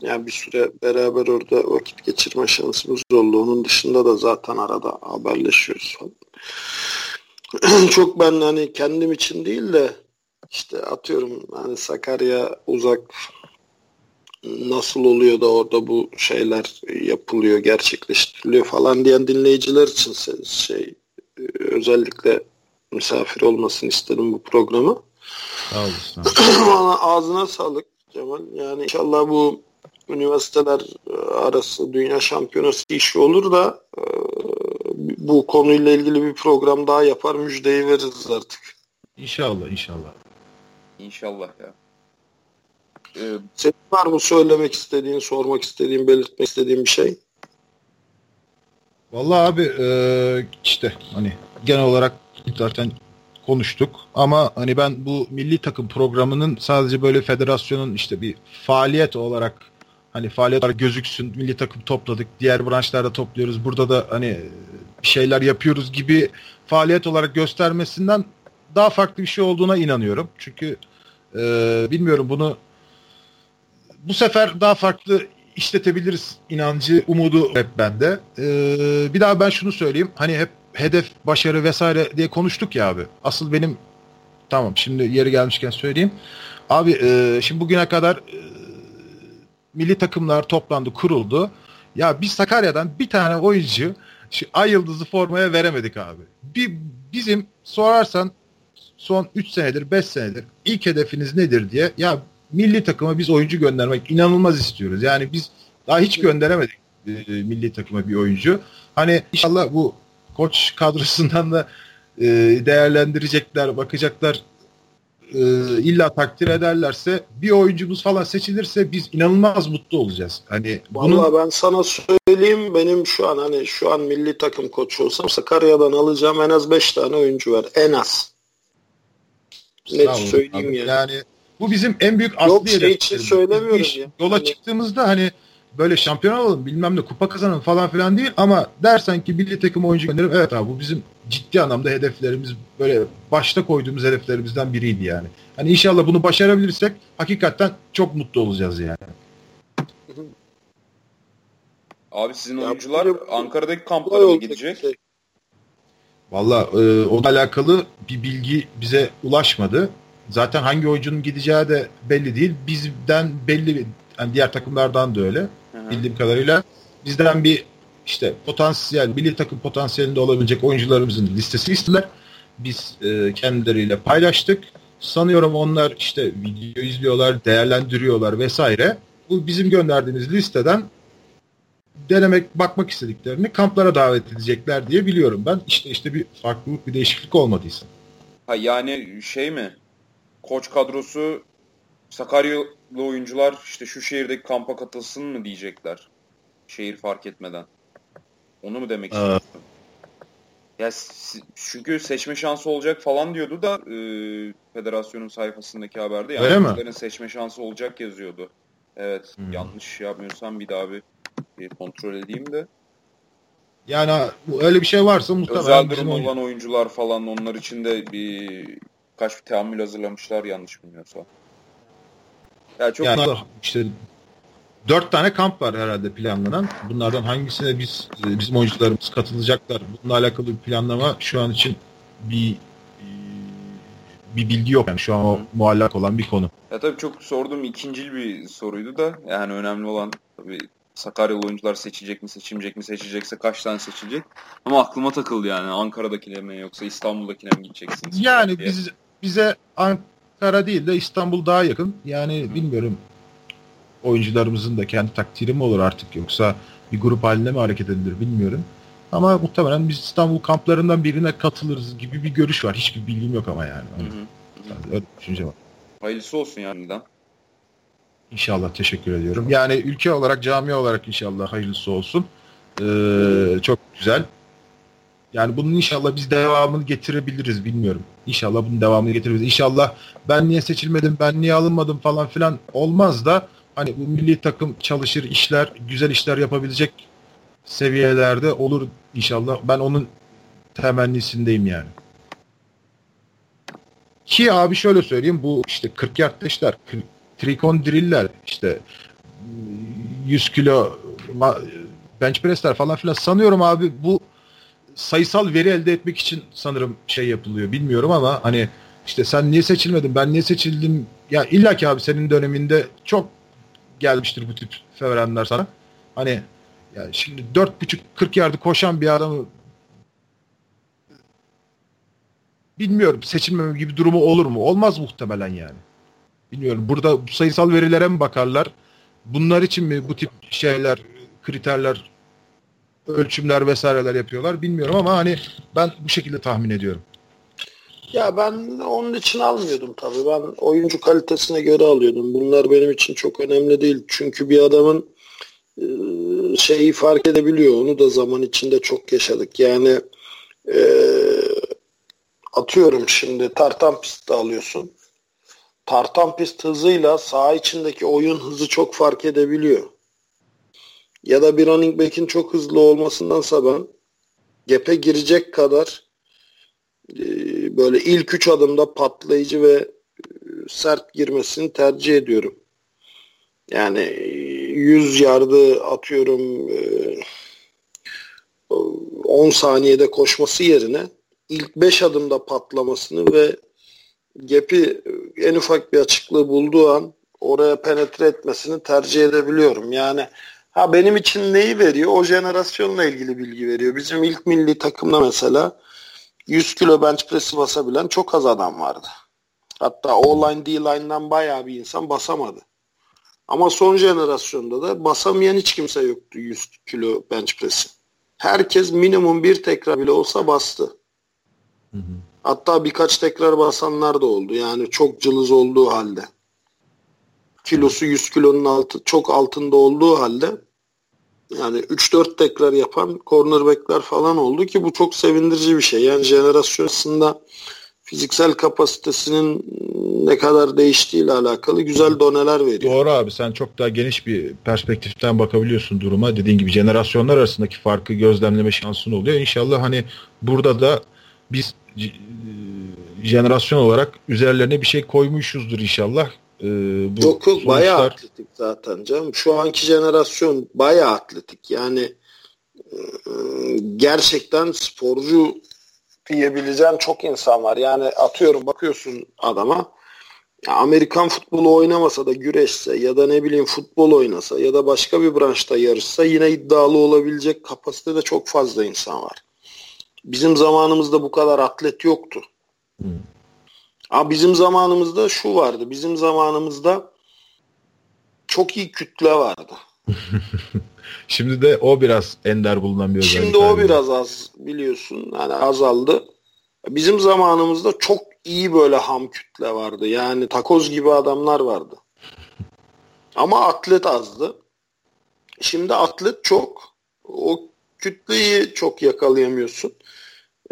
Yani bir süre beraber orada vakit geçirme şansımız oldu. Onun dışında da zaten arada haberleşiyoruz falan. Çok ben hani kendim için değil de işte atıyorum hani Sakarya uzak nasıl oluyor da orada bu şeyler yapılıyor, gerçekleştiriliyor falan diyen dinleyiciler için şey özellikle misafir olmasını istedim bu programı. Sağ olasın. ağzına sağlık Cemal. Yani inşallah bu üniversiteler arası dünya şampiyonası işi olur da e, bu konuyla ilgili bir program daha yapar müjdeyi veririz artık.
İnşallah inşallah.
İnşallah ya.
Ee, Senin var mı söylemek istediğin, sormak istediğin, belirtmek istediğin bir şey?
Vallahi abi e, işte hani genel olarak zaten konuştuk ama hani ben bu milli takım programının sadece böyle federasyonun işte bir faaliyet olarak hani faaliyet olarak gözüksün milli takım topladık diğer branşlarda topluyoruz burada da hani bir şeyler yapıyoruz gibi faaliyet olarak göstermesinden daha farklı bir şey olduğuna inanıyorum. Çünkü e, bilmiyorum bunu bu sefer daha farklı işletebiliriz inancı, umudu hep bende. Ee, bir daha ben şunu söyleyeyim. Hani hep hedef, başarı vesaire diye konuştuk ya abi. Asıl benim tamam şimdi yeri gelmişken söyleyeyim. Abi e, şimdi bugüne kadar e, milli takımlar toplandı, kuruldu. Ya biz Sakarya'dan bir tane oyuncu şu ay yıldızı formaya veremedik abi. Bir, bizim sorarsan son 3 senedir 5 senedir ilk hedefiniz nedir diye ya milli takıma biz oyuncu göndermek inanılmaz istiyoruz. Yani biz daha hiç gönderemedik e, milli takıma bir oyuncu. Hani inşallah bu koç kadrosundan da e, değerlendirecekler, bakacaklar e, illa takdir ederlerse bir oyuncumuz falan seçilirse biz inanılmaz mutlu olacağız. Hani
bunu... Vallahi ben sana söyleyeyim benim şu an hani şu an milli takım koçu olsam Sakarya'dan alacağım en az 5 tane oyuncu var. En az.
Ne söyleyeyim abi. yani. Yani bu bizim en büyük asli
Yok şey için söylemiyorum iş, ya.
Yola hani... çıktığımızda hani böyle şampiyon olalım bilmem ne kupa kazanalım falan filan değil ama dersen ki milli takım oyuncu gönderim evet abi bu bizim ciddi anlamda hedeflerimiz böyle başta koyduğumuz hedeflerimizden biriydi yani. Hani inşallah bunu başarabilirsek hakikaten çok mutlu olacağız yani.
Abi sizin oyuncular Ankara'daki kamplara mı gidecek? Şey.
Valla e, onunla alakalı bir bilgi bize ulaşmadı. Zaten hangi oyuncunun gideceği de belli değil. Bizden belli yani diğer takımlardan da öyle. Hı-hı. Bildiğim kadarıyla bizden bir işte potansiyel, milli takım potansiyelinde olabilecek oyuncularımızın listesi istediler. Biz e, kendileriyle paylaştık. Sanıyorum onlar işte video izliyorlar, değerlendiriyorlar vesaire. Bu bizim gönderdiğimiz listeden denemek, bakmak istediklerini kamplara davet edecekler diye biliyorum ben. İşte işte bir farklılık, bir değişiklik olmadıysa.
Ha yani şey mi? koç kadrosu Sakaryalı oyuncular işte şu şehirdeki kampa katılsın mı diyecekler. Şehir fark etmeden. Onu mu demek istiyorsun? Ya çünkü seçme şansı olacak falan diyordu da e, federasyonun sayfasındaki haberde. Yani
Öyle mi?
seçme şansı olacak yazıyordu. Evet. Hmm. Yanlış yapmıyorsam bir daha bir, bir kontrol edeyim de.
Yani öyle bir şey varsa muhtemelen
özel durum olan oyun... oyuncular falan onlar için de bir kaç bir teamül hazırlamışlar yanlış bilmiyorsam.
Yani çok yani işte dört tane kamp var herhalde planlanan. Bunlardan hangisine biz bizim oyuncularımız katılacaklar? Bununla alakalı bir planlama şu an için bir bir bilgi yok yani şu an o muallak olan bir konu.
Ya tabii çok sorduğum ikincil bir soruydu da yani önemli olan tabii Sakaryalı oyuncular seçecek mi seçilmeyecek mi seçilecekse kaç tane seçilecek. Ama aklıma takıldı yani Ankara'dakine mi yoksa İstanbul'dakine mi gideceksiniz?
Yani biz bize Ankara değil de İstanbul daha yakın. Yani bilmiyorum oyuncularımızın da kendi takdiri mi olur artık yoksa bir grup halinde mi hareket edilir bilmiyorum. Ama muhtemelen biz İstanbul kamplarından birine katılırız gibi bir görüş var. Hiçbir bilgim yok ama yani. Hı hı. Öyle düşünce var.
Hayırlısı olsun yani.
İnşallah teşekkür ediyorum. Yani ülke olarak, cami olarak inşallah hayırlısı olsun. Ee, çok güzel. Yani bunun inşallah biz devamını getirebiliriz bilmiyorum. İnşallah bunun devamını getirebiliriz. İnşallah ben niye seçilmedim, ben niye alınmadım falan filan olmaz da hani bu milli takım çalışır, işler, güzel işler yapabilecek seviyelerde olur inşallah. Ben onun temennisindeyim yani. Ki abi şöyle söyleyeyim bu işte 40 yard deşler, trikon driller işte 100 kilo bench pressler falan filan sanıyorum abi bu sayısal veri elde etmek için sanırım şey yapılıyor bilmiyorum ama hani işte sen niye seçilmedin ben niye seçildim ya illa ki abi senin döneminde çok gelmiştir bu tip feverenler sana. Hani yani şimdi 4.5-40 yardı koşan bir adamı bilmiyorum seçilmeme gibi durumu olur mu? Olmaz muhtemelen yani. Bilmiyorum. Burada sayısal verilere mi bakarlar? Bunlar için mi bu tip şeyler, kriterler, ölçümler vesaireler yapıyorlar bilmiyorum ama hani ben bu şekilde tahmin ediyorum.
Ya ben onun için almıyordum tabii. Ben oyuncu kalitesine göre alıyordum. Bunlar benim için çok önemli değil. Çünkü bir adamın e, şeyi fark edebiliyor. Onu da zaman içinde çok yaşadık. Yani e, atıyorum şimdi tartan pistte alıyorsun. Tartan pist hızıyla saha içindeki oyun hızı çok fark edebiliyor. Ya da bir running back'in çok hızlı olmasındansa ben gepe girecek kadar e, böyle ilk üç adımda patlayıcı ve e, sert girmesini tercih ediyorum. Yani 100 e, yardı atıyorum 10 saniyede koşması yerine ilk 5 adımda patlamasını ve gepi en ufak bir açıklığı bulduğu an oraya penetre etmesini tercih edebiliyorum. Yani ha benim için neyi veriyor? O jenerasyonla ilgili bilgi veriyor. Bizim ilk milli takımda mesela 100 kilo bench press'i basabilen çok az adam vardı. Hatta O-line, D-line'dan bayağı bir insan basamadı. Ama son jenerasyonda da basamayan hiç kimse yoktu 100 kilo bench press'i. Herkes minimum bir tekrar bile olsa bastı. Hı hı. Hatta birkaç tekrar basanlar da oldu. Yani çok cılız olduğu halde. Kilosu 100 kilonun altı, çok altında olduğu halde yani 3-4 tekrar yapan cornerbackler falan oldu ki bu çok sevindirici bir şey. Yani jenerasyon aslında fiziksel kapasitesinin ne kadar değiştiğiyle alakalı güzel doneler veriyor.
Doğru abi sen çok daha geniş bir perspektiften bakabiliyorsun duruma. Dediğin gibi jenerasyonlar arasındaki farkı gözlemleme şansın oluyor. İnşallah hani burada da biz jenerasyon olarak üzerlerine bir şey koymuşuzdur inşallah.
Ee, bu yok yok sonuçlar... bayağı atletik zaten canım. Şu anki jenerasyon bayağı atletik. Yani e, gerçekten sporcu diyebileceğin çok insan var. Yani atıyorum bakıyorsun adama Amerikan futbolu oynamasa da güreşse ya da ne bileyim futbol oynasa ya da başka bir branşta yarışsa yine iddialı olabilecek kapasitede çok fazla insan var. Bizim zamanımızda bu kadar atlet yoktu. Hmm. Ama bizim zamanımızda şu vardı. Bizim zamanımızda çok iyi kütle vardı.
Şimdi de o biraz ender bulunan bir özellik.
Şimdi o biraz az biliyorsun. Yani azaldı. Bizim zamanımızda çok iyi böyle ham kütle vardı. Yani takoz gibi adamlar vardı. Ama atlet azdı. Şimdi atlet çok. O kütleyi çok yakalayamıyorsun.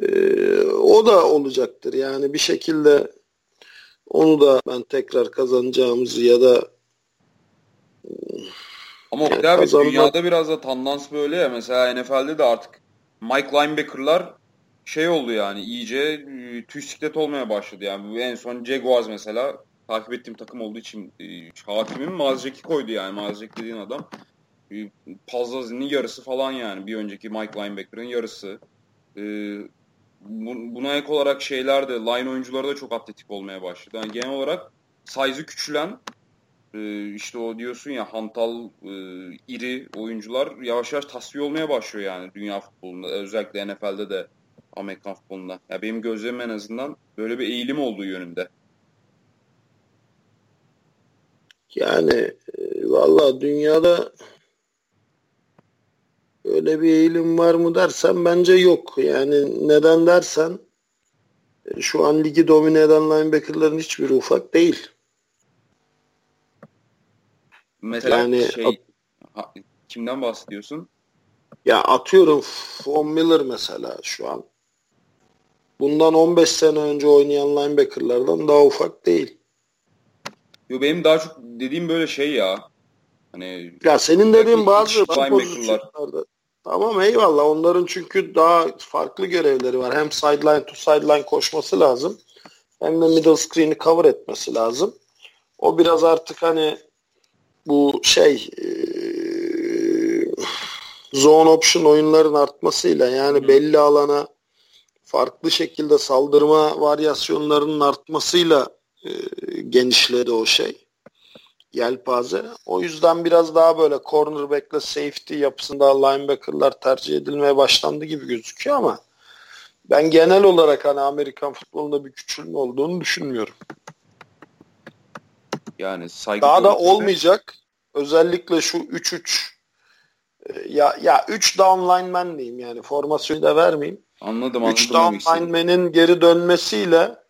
Ee, o da olacaktır. Yani bir şekilde onu da ben tekrar kazanacağımızı ya da
ama yani abi kazanma... dünyada biraz da tendans böyle ya. Mesela NFL'de de artık Mike linebacker'lar şey oldu yani iyice e, tüysiklet olmaya başladı. Yani en son Jaguars mesela takip ettiğim takım olduğu için e, hakimim Mazjek'i koydu yani. Mazjek dediğin adam e, Pazlazi'nin yarısı falan yani. Bir önceki Mike linebacker'ın yarısı. E, buna ek olarak şeyler de line oyuncuları da çok atletik olmaya başladı. Yani genel olarak size'ı küçülen e, işte o diyorsun ya hantal e, iri oyuncular yavaş yavaş tasfiye olmaya başlıyor yani dünya futbolunda. Özellikle NFL'de de Amerikan futbolunda. Ya benim gözlemim en azından böyle bir eğilim olduğu yönünde.
Yani e, valla dünyada öyle bir eğilim var mı dersen bence yok. Yani neden dersen şu an ligi domine eden linebackerların hiçbiri ufak değil.
Mesela yani, şey, ha, kimden bahsediyorsun?
Ya atıyorum Von Miller mesela şu an. Bundan 15 sene önce oynayan linebackerlardan daha ufak değil.
Yo benim daha çok dediğim böyle şey ya. Hani
ya senin dediğin bazı pozisyonlarda Tamam eyvallah. Onların çünkü daha farklı görevleri var. Hem sideline to sideline koşması lazım. Hem de middle screen'i cover etmesi lazım. O biraz artık hani bu şey e, zone option oyunların artmasıyla yani belli alana farklı şekilde saldırma varyasyonlarının artmasıyla e, genişledi o şey yelpaze. O yüzden biraz daha böyle cornerback'le safety yapısında linebacker'lar tercih edilmeye başlandı gibi gözüküyor ama ben genel olarak hani Amerikan futbolunda bir küçülme olduğunu düşünmüyorum.
Yani saygı
daha da olmayacak. Özellikle şu 3-3 e, ya ya 3 down lineman diyeyim yani formasyonu da vermeyeyim.
Anladım anladım.
3 down lineman'in geri dönmesiyle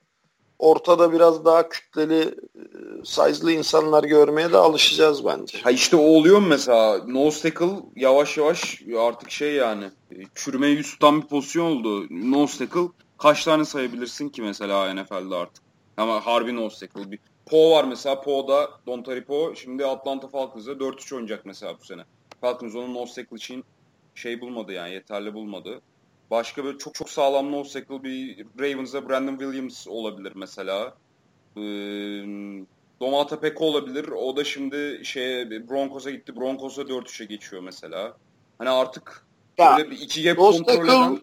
ortada biraz daha kütleli e, size'lı insanlar görmeye de alışacağız bence.
Ha işte o oluyor mesela? Nose tackle yavaş yavaş artık şey yani e, çürüme yüz tutan bir pozisyon oldu. Nose tackle kaç tane sayabilirsin ki mesela NFL'de artık? Ama harbi nose tackle. Bir Poe var mesela. Poe'da Dontari Poe şimdi Atlanta Falcons'da 4-3 oynayacak mesela bu sene. Falcons onun nose tackle için şey bulmadı yani yeterli bulmadı. Başka böyle çok çok sağlam nose tackle bir Ravens'da Brandon Williams olabilir mesela. Ee, Domata Peko olabilir. O da şimdi şey Broncos'a gitti. Broncos'a 4-3'e geçiyor mesela. Hani artık ya, böyle bir iki gap kontrol eden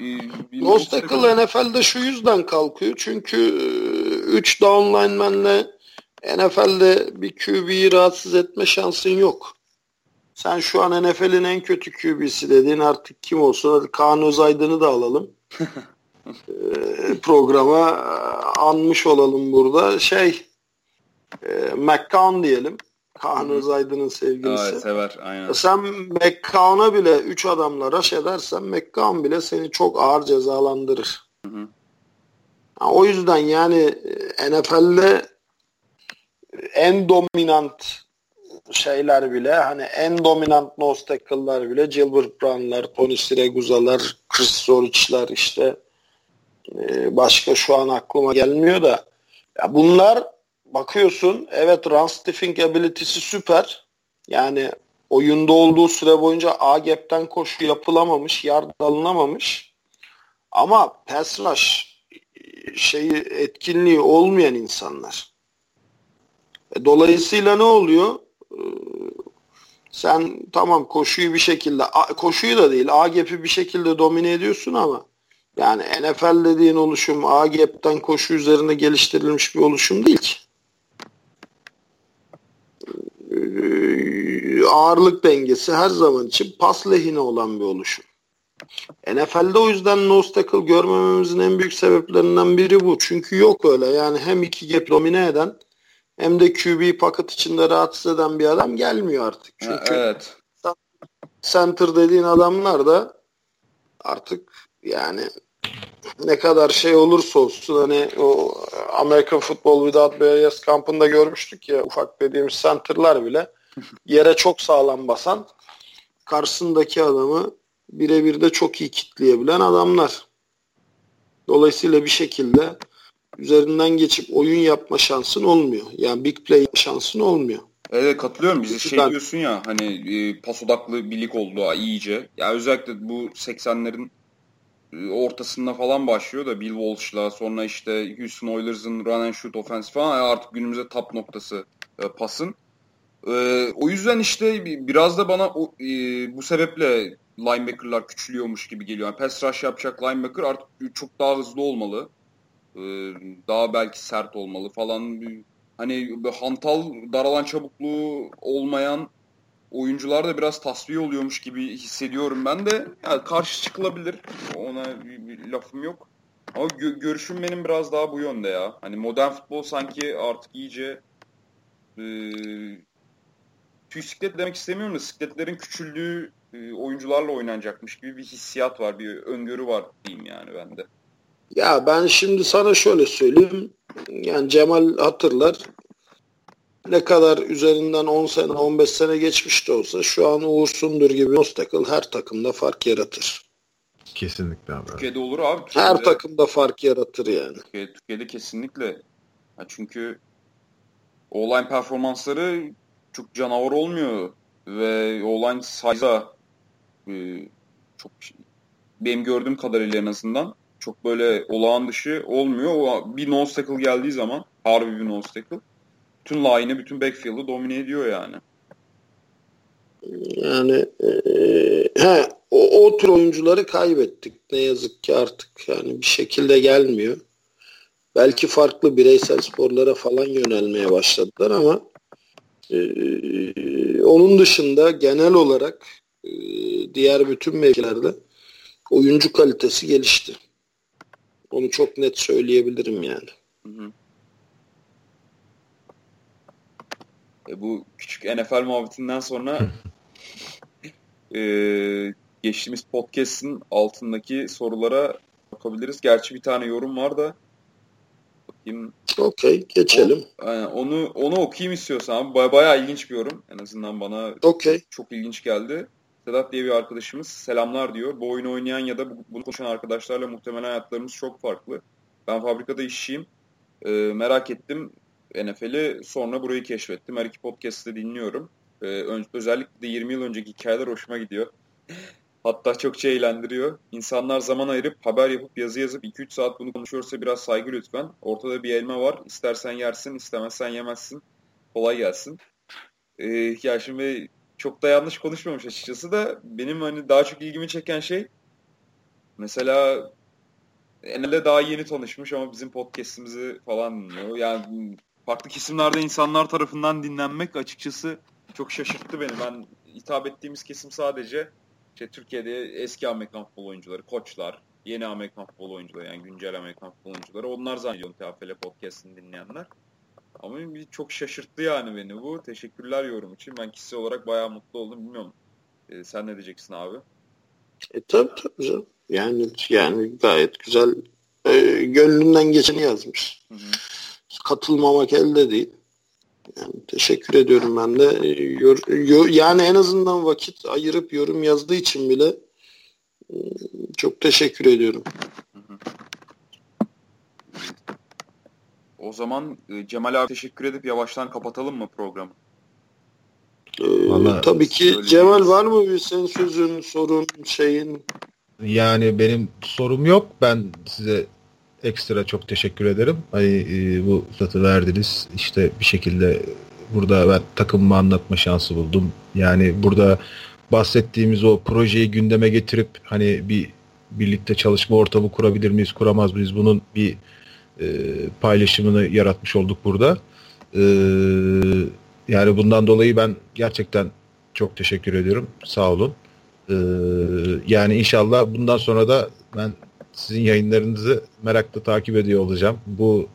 e, Nose tackle NFL'de şu yüzden kalkıyor. Çünkü 3 e, down linemenle NFL'de bir QB'yi rahatsız etme şansın yok. Sen şu an NFL'in en kötü QB'si dediğin artık kim olsun hadi Kaan Özaydın'ı da alalım. e, programa e, anmış olalım burada. Şey e, McCown diyelim. Kaan Özaydın'ın sevgilisi. Evet,
sever. Aynen.
Sen McCown'a bile 3 adamla rush edersen McCown bile seni çok ağır cezalandırır. Hı hı. o yüzden yani e, NFL'de en dominant şeyler bile hani en dominant nose tackle'lar bile Gilbert Brown'lar, Tony Siraguza'lar, Chris Zoric'ler işte e, başka şu an aklıma gelmiyor da ya bunlar bakıyorsun evet run stiffing ability'si süper. Yani oyunda olduğu süre boyunca A gap'ten koşu yapılamamış, yard alınamamış. Ama pass rush şeyi etkinliği olmayan insanlar. E, dolayısıyla ne oluyor? E, sen tamam koşuyu bir şekilde koşuyu da değil A gap'i bir şekilde domine ediyorsun ama yani NFL dediğin oluşum A gap'ten koşu üzerine geliştirilmiş bir oluşum değil ki. Ee, ağırlık dengesi her zaman için pas lehine olan bir oluşum. NFL'de o yüzden nose tackle görmememizin en büyük sebeplerinden biri bu. Çünkü yok öyle yani hem iki gap domine eden hem de QB paket içinde rahatsız eden bir adam gelmiyor artık. Çünkü
evet.
center dediğin adamlar da artık yani ne kadar şey olursa olsun hani o American Football Without Barriers kampında görmüştük ya ufak dediğimiz center'lar bile yere çok sağlam basan karşısındaki adamı birebir de çok iyi kitleyebilen adamlar. Dolayısıyla bir şekilde üzerinden geçip oyun yapma şansın olmuyor. Yani big play şansın olmuyor.
Evet katılıyorum. Bize şey diyorsun ya hani e, pas odaklı bir lig oldu iyice. Ya özellikle bu 80'lerin e, ortasında falan başlıyor da Bill Walsh'la sonra işte Houston Oilers'ın run and shoot offense falan artık günümüzde top noktası e, pasın. E, o yüzden işte biraz da bana o, e, bu sebeple linebacker'lar küçülüyormuş gibi geliyor. Yani pass rush yapacak linebacker artık çok daha hızlı olmalı. E, daha belki sert olmalı falan. Hani hantal, daralan çabukluğu olmayan oyuncular da biraz tasfiye oluyormuş gibi hissediyorum ben de. Yani karşı çıkılabilir. Ona bir, bir lafım yok. Ama gö- görüşüm benim biraz daha bu yönde ya. Hani modern futbol sanki artık iyice e, bisiklet demek istemiyorum da sikletlerin küçüldüğü e, oyuncularla oynanacakmış gibi bir hissiyat var, bir öngörü var diyeyim yani bende.
Ya ben şimdi sana şöyle söyleyeyim. Yani Cemal hatırlar ne kadar üzerinden 10 sene 15 sene geçmiş de olsa şu an Uğur Sundur gibi Nostakıl her takımda fark yaratır.
Kesinlikle abi.
Türkiye'de olur abi. Türkiye'de,
her takımda fark yaratır yani.
Türkiye'de, Türkiye'de kesinlikle. Ya çünkü online performansları çok canavar olmuyor ve online sayıza e, çok benim gördüğüm kadarıyla en azından çok böyle olağan dışı olmuyor. O bir non geldiği zaman harbi bir non bütün line'ı, bütün backfield'ı domine ediyor yani.
Yani e, he, o, o tür oyuncuları kaybettik. Ne yazık ki artık yani bir şekilde gelmiyor. Belki farklı bireysel sporlara falan yönelmeye başladılar ama e, onun dışında genel olarak e, diğer bütün mevkilerde oyuncu kalitesi gelişti. Onu çok net söyleyebilirim yani. Hı hı.
E, bu küçük NFL muhabbetinden sonra e, geçtiğimiz podcast'in altındaki sorulara bakabiliriz. Gerçi bir tane yorum var da
bakayım. Okey geçelim.
O, yani onu onu okuyayım istiyorsan. Baya, bayağı ilginç bir yorum. En azından bana
okay.
çok ilginç geldi. Sedat diye bir arkadaşımız selamlar diyor. Bu oyunu oynayan ya da bunu konuşan arkadaşlarla muhtemelen hayatlarımız çok farklı. Ben fabrikada işçiyim. Ee, merak ettim. NFL'i sonra burayı keşfettim. Her iki podcast'te dinliyorum. Ee, özellikle de 20 yıl önceki hikayeler hoşuma gidiyor. Hatta çok eğlendiriyor. İnsanlar zaman ayırıp haber yapıp yazı yazıp 2-3 saat bunu konuşuyorsa biraz saygı lütfen. Ortada bir elma var. İstersen yersin, istemezsen yemezsin. Kolay gelsin. Ee, ya şimdi çok da yanlış konuşmamış açıkçası da benim hani daha çok ilgimi çeken şey mesela Enel'e daha yeni tanışmış ama bizim podcast'imizi falan dinliyor. Yani farklı kesimlerde insanlar tarafından dinlenmek açıkçası çok şaşırttı beni. Ben hitap ettiğimiz kesim sadece işte Türkiye'de eski Amerikan futbol oyuncuları, koçlar, yeni Amerikan futbol oyuncuları yani güncel Amerikan futbol oyuncuları. Onlar zannediyorum TFL podcast'ini dinleyenler. Ama çok şaşırttı yani beni bu. Teşekkürler yorum için. Ben kişisel olarak bayağı mutlu oldum. Bilmiyorum. Ee, sen ne diyeceksin abi?
E tabii tabii canım. Yani, yani gayet güzel e, gönlünden geçeni yazmış. Hı hı katılmamak elde değil. Yani teşekkür ediyorum ben de. Ee, yor, yor, yani en azından vakit ayırıp yorum yazdığı için bile e, çok teşekkür ediyorum.
O zaman e, Cemal abi teşekkür edip yavaştan kapatalım mı programı?
Ee, Vallahi tabii ki Cemal var mı bir senin sözün, sorun, şeyin?
Yani benim sorum yok. Ben size ekstra çok teşekkür ederim. Hani e, bu fırsatı verdiniz. İşte bir şekilde burada ben takımımı anlatma şansı buldum. Yani burada bahsettiğimiz o projeyi gündeme getirip hani bir birlikte çalışma ortamı kurabilir miyiz, kuramaz mıyız? Bunun bir e, paylaşımını yaratmış olduk burada. E, yani bundan dolayı ben gerçekten çok teşekkür ediyorum. Sağ olun. E, yani inşallah bundan sonra da ben sizin yayınlarınızı merakla takip ediyor olacağım. Bu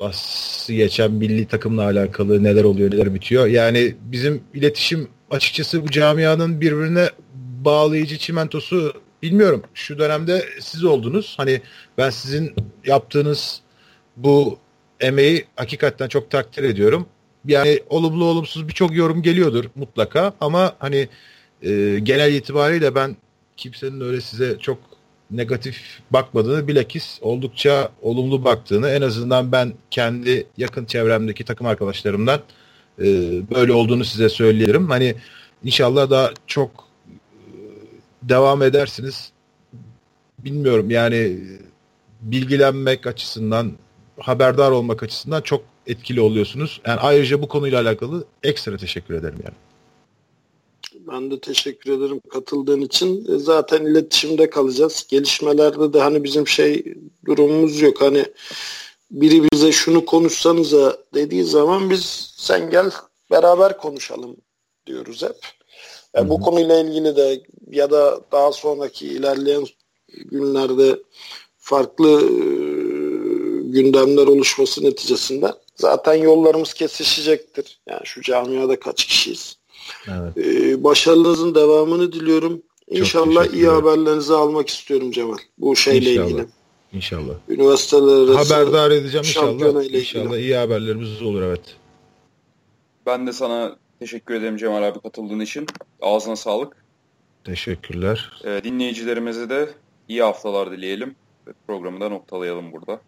bahsi geçen milli takımla alakalı neler oluyor neler bitiyor. Yani bizim iletişim açıkçası bu camianın birbirine bağlayıcı çimentosu bilmiyorum şu dönemde siz oldunuz. Hani ben sizin yaptığınız bu emeği hakikaten çok takdir ediyorum. Yani olumlu olumsuz birçok yorum geliyordur mutlaka ama hani e, genel itibariyle ben kimsenin öyle size çok negatif bakmadığını bilakis oldukça olumlu baktığını en azından ben kendi yakın çevremdeki takım arkadaşlarımdan e, böyle olduğunu size söyleyebilirim. Hani inşallah daha çok devam edersiniz. Bilmiyorum yani bilgilenmek açısından haberdar olmak açısından çok etkili oluyorsunuz. Yani ayrıca bu konuyla alakalı ekstra teşekkür ederim yani.
Ben de teşekkür ederim katıldığın için. E, zaten iletişimde kalacağız. Gelişmelerde de hani bizim şey durumumuz yok. Hani biri bize şunu konuşsanıza dediği zaman biz sen gel beraber konuşalım diyoruz hep. Yani e, bu konuyla ilgili de ya da daha sonraki ilerleyen günlerde farklı e, gündemler oluşması neticesinde zaten yollarımız kesişecektir. Yani şu camiada kaç kişiyiz? Evet. Ee, başarınızın devamını diliyorum. İnşallah iyi haberlerinizi almak istiyorum Cemal. Bu şeyle
inşallah.
ilgili.
İnşallah.
Üniversiteler arası
haberdar edeceğim inşallah. İnşallah iyi haberlerimiz olur evet.
Ben de sana teşekkür ederim Cemal abi katıldığın için. Ağzına sağlık.
Teşekkürler.
Ee, dinleyicilerimize de iyi haftalar dileyelim. Programı da noktalayalım burada.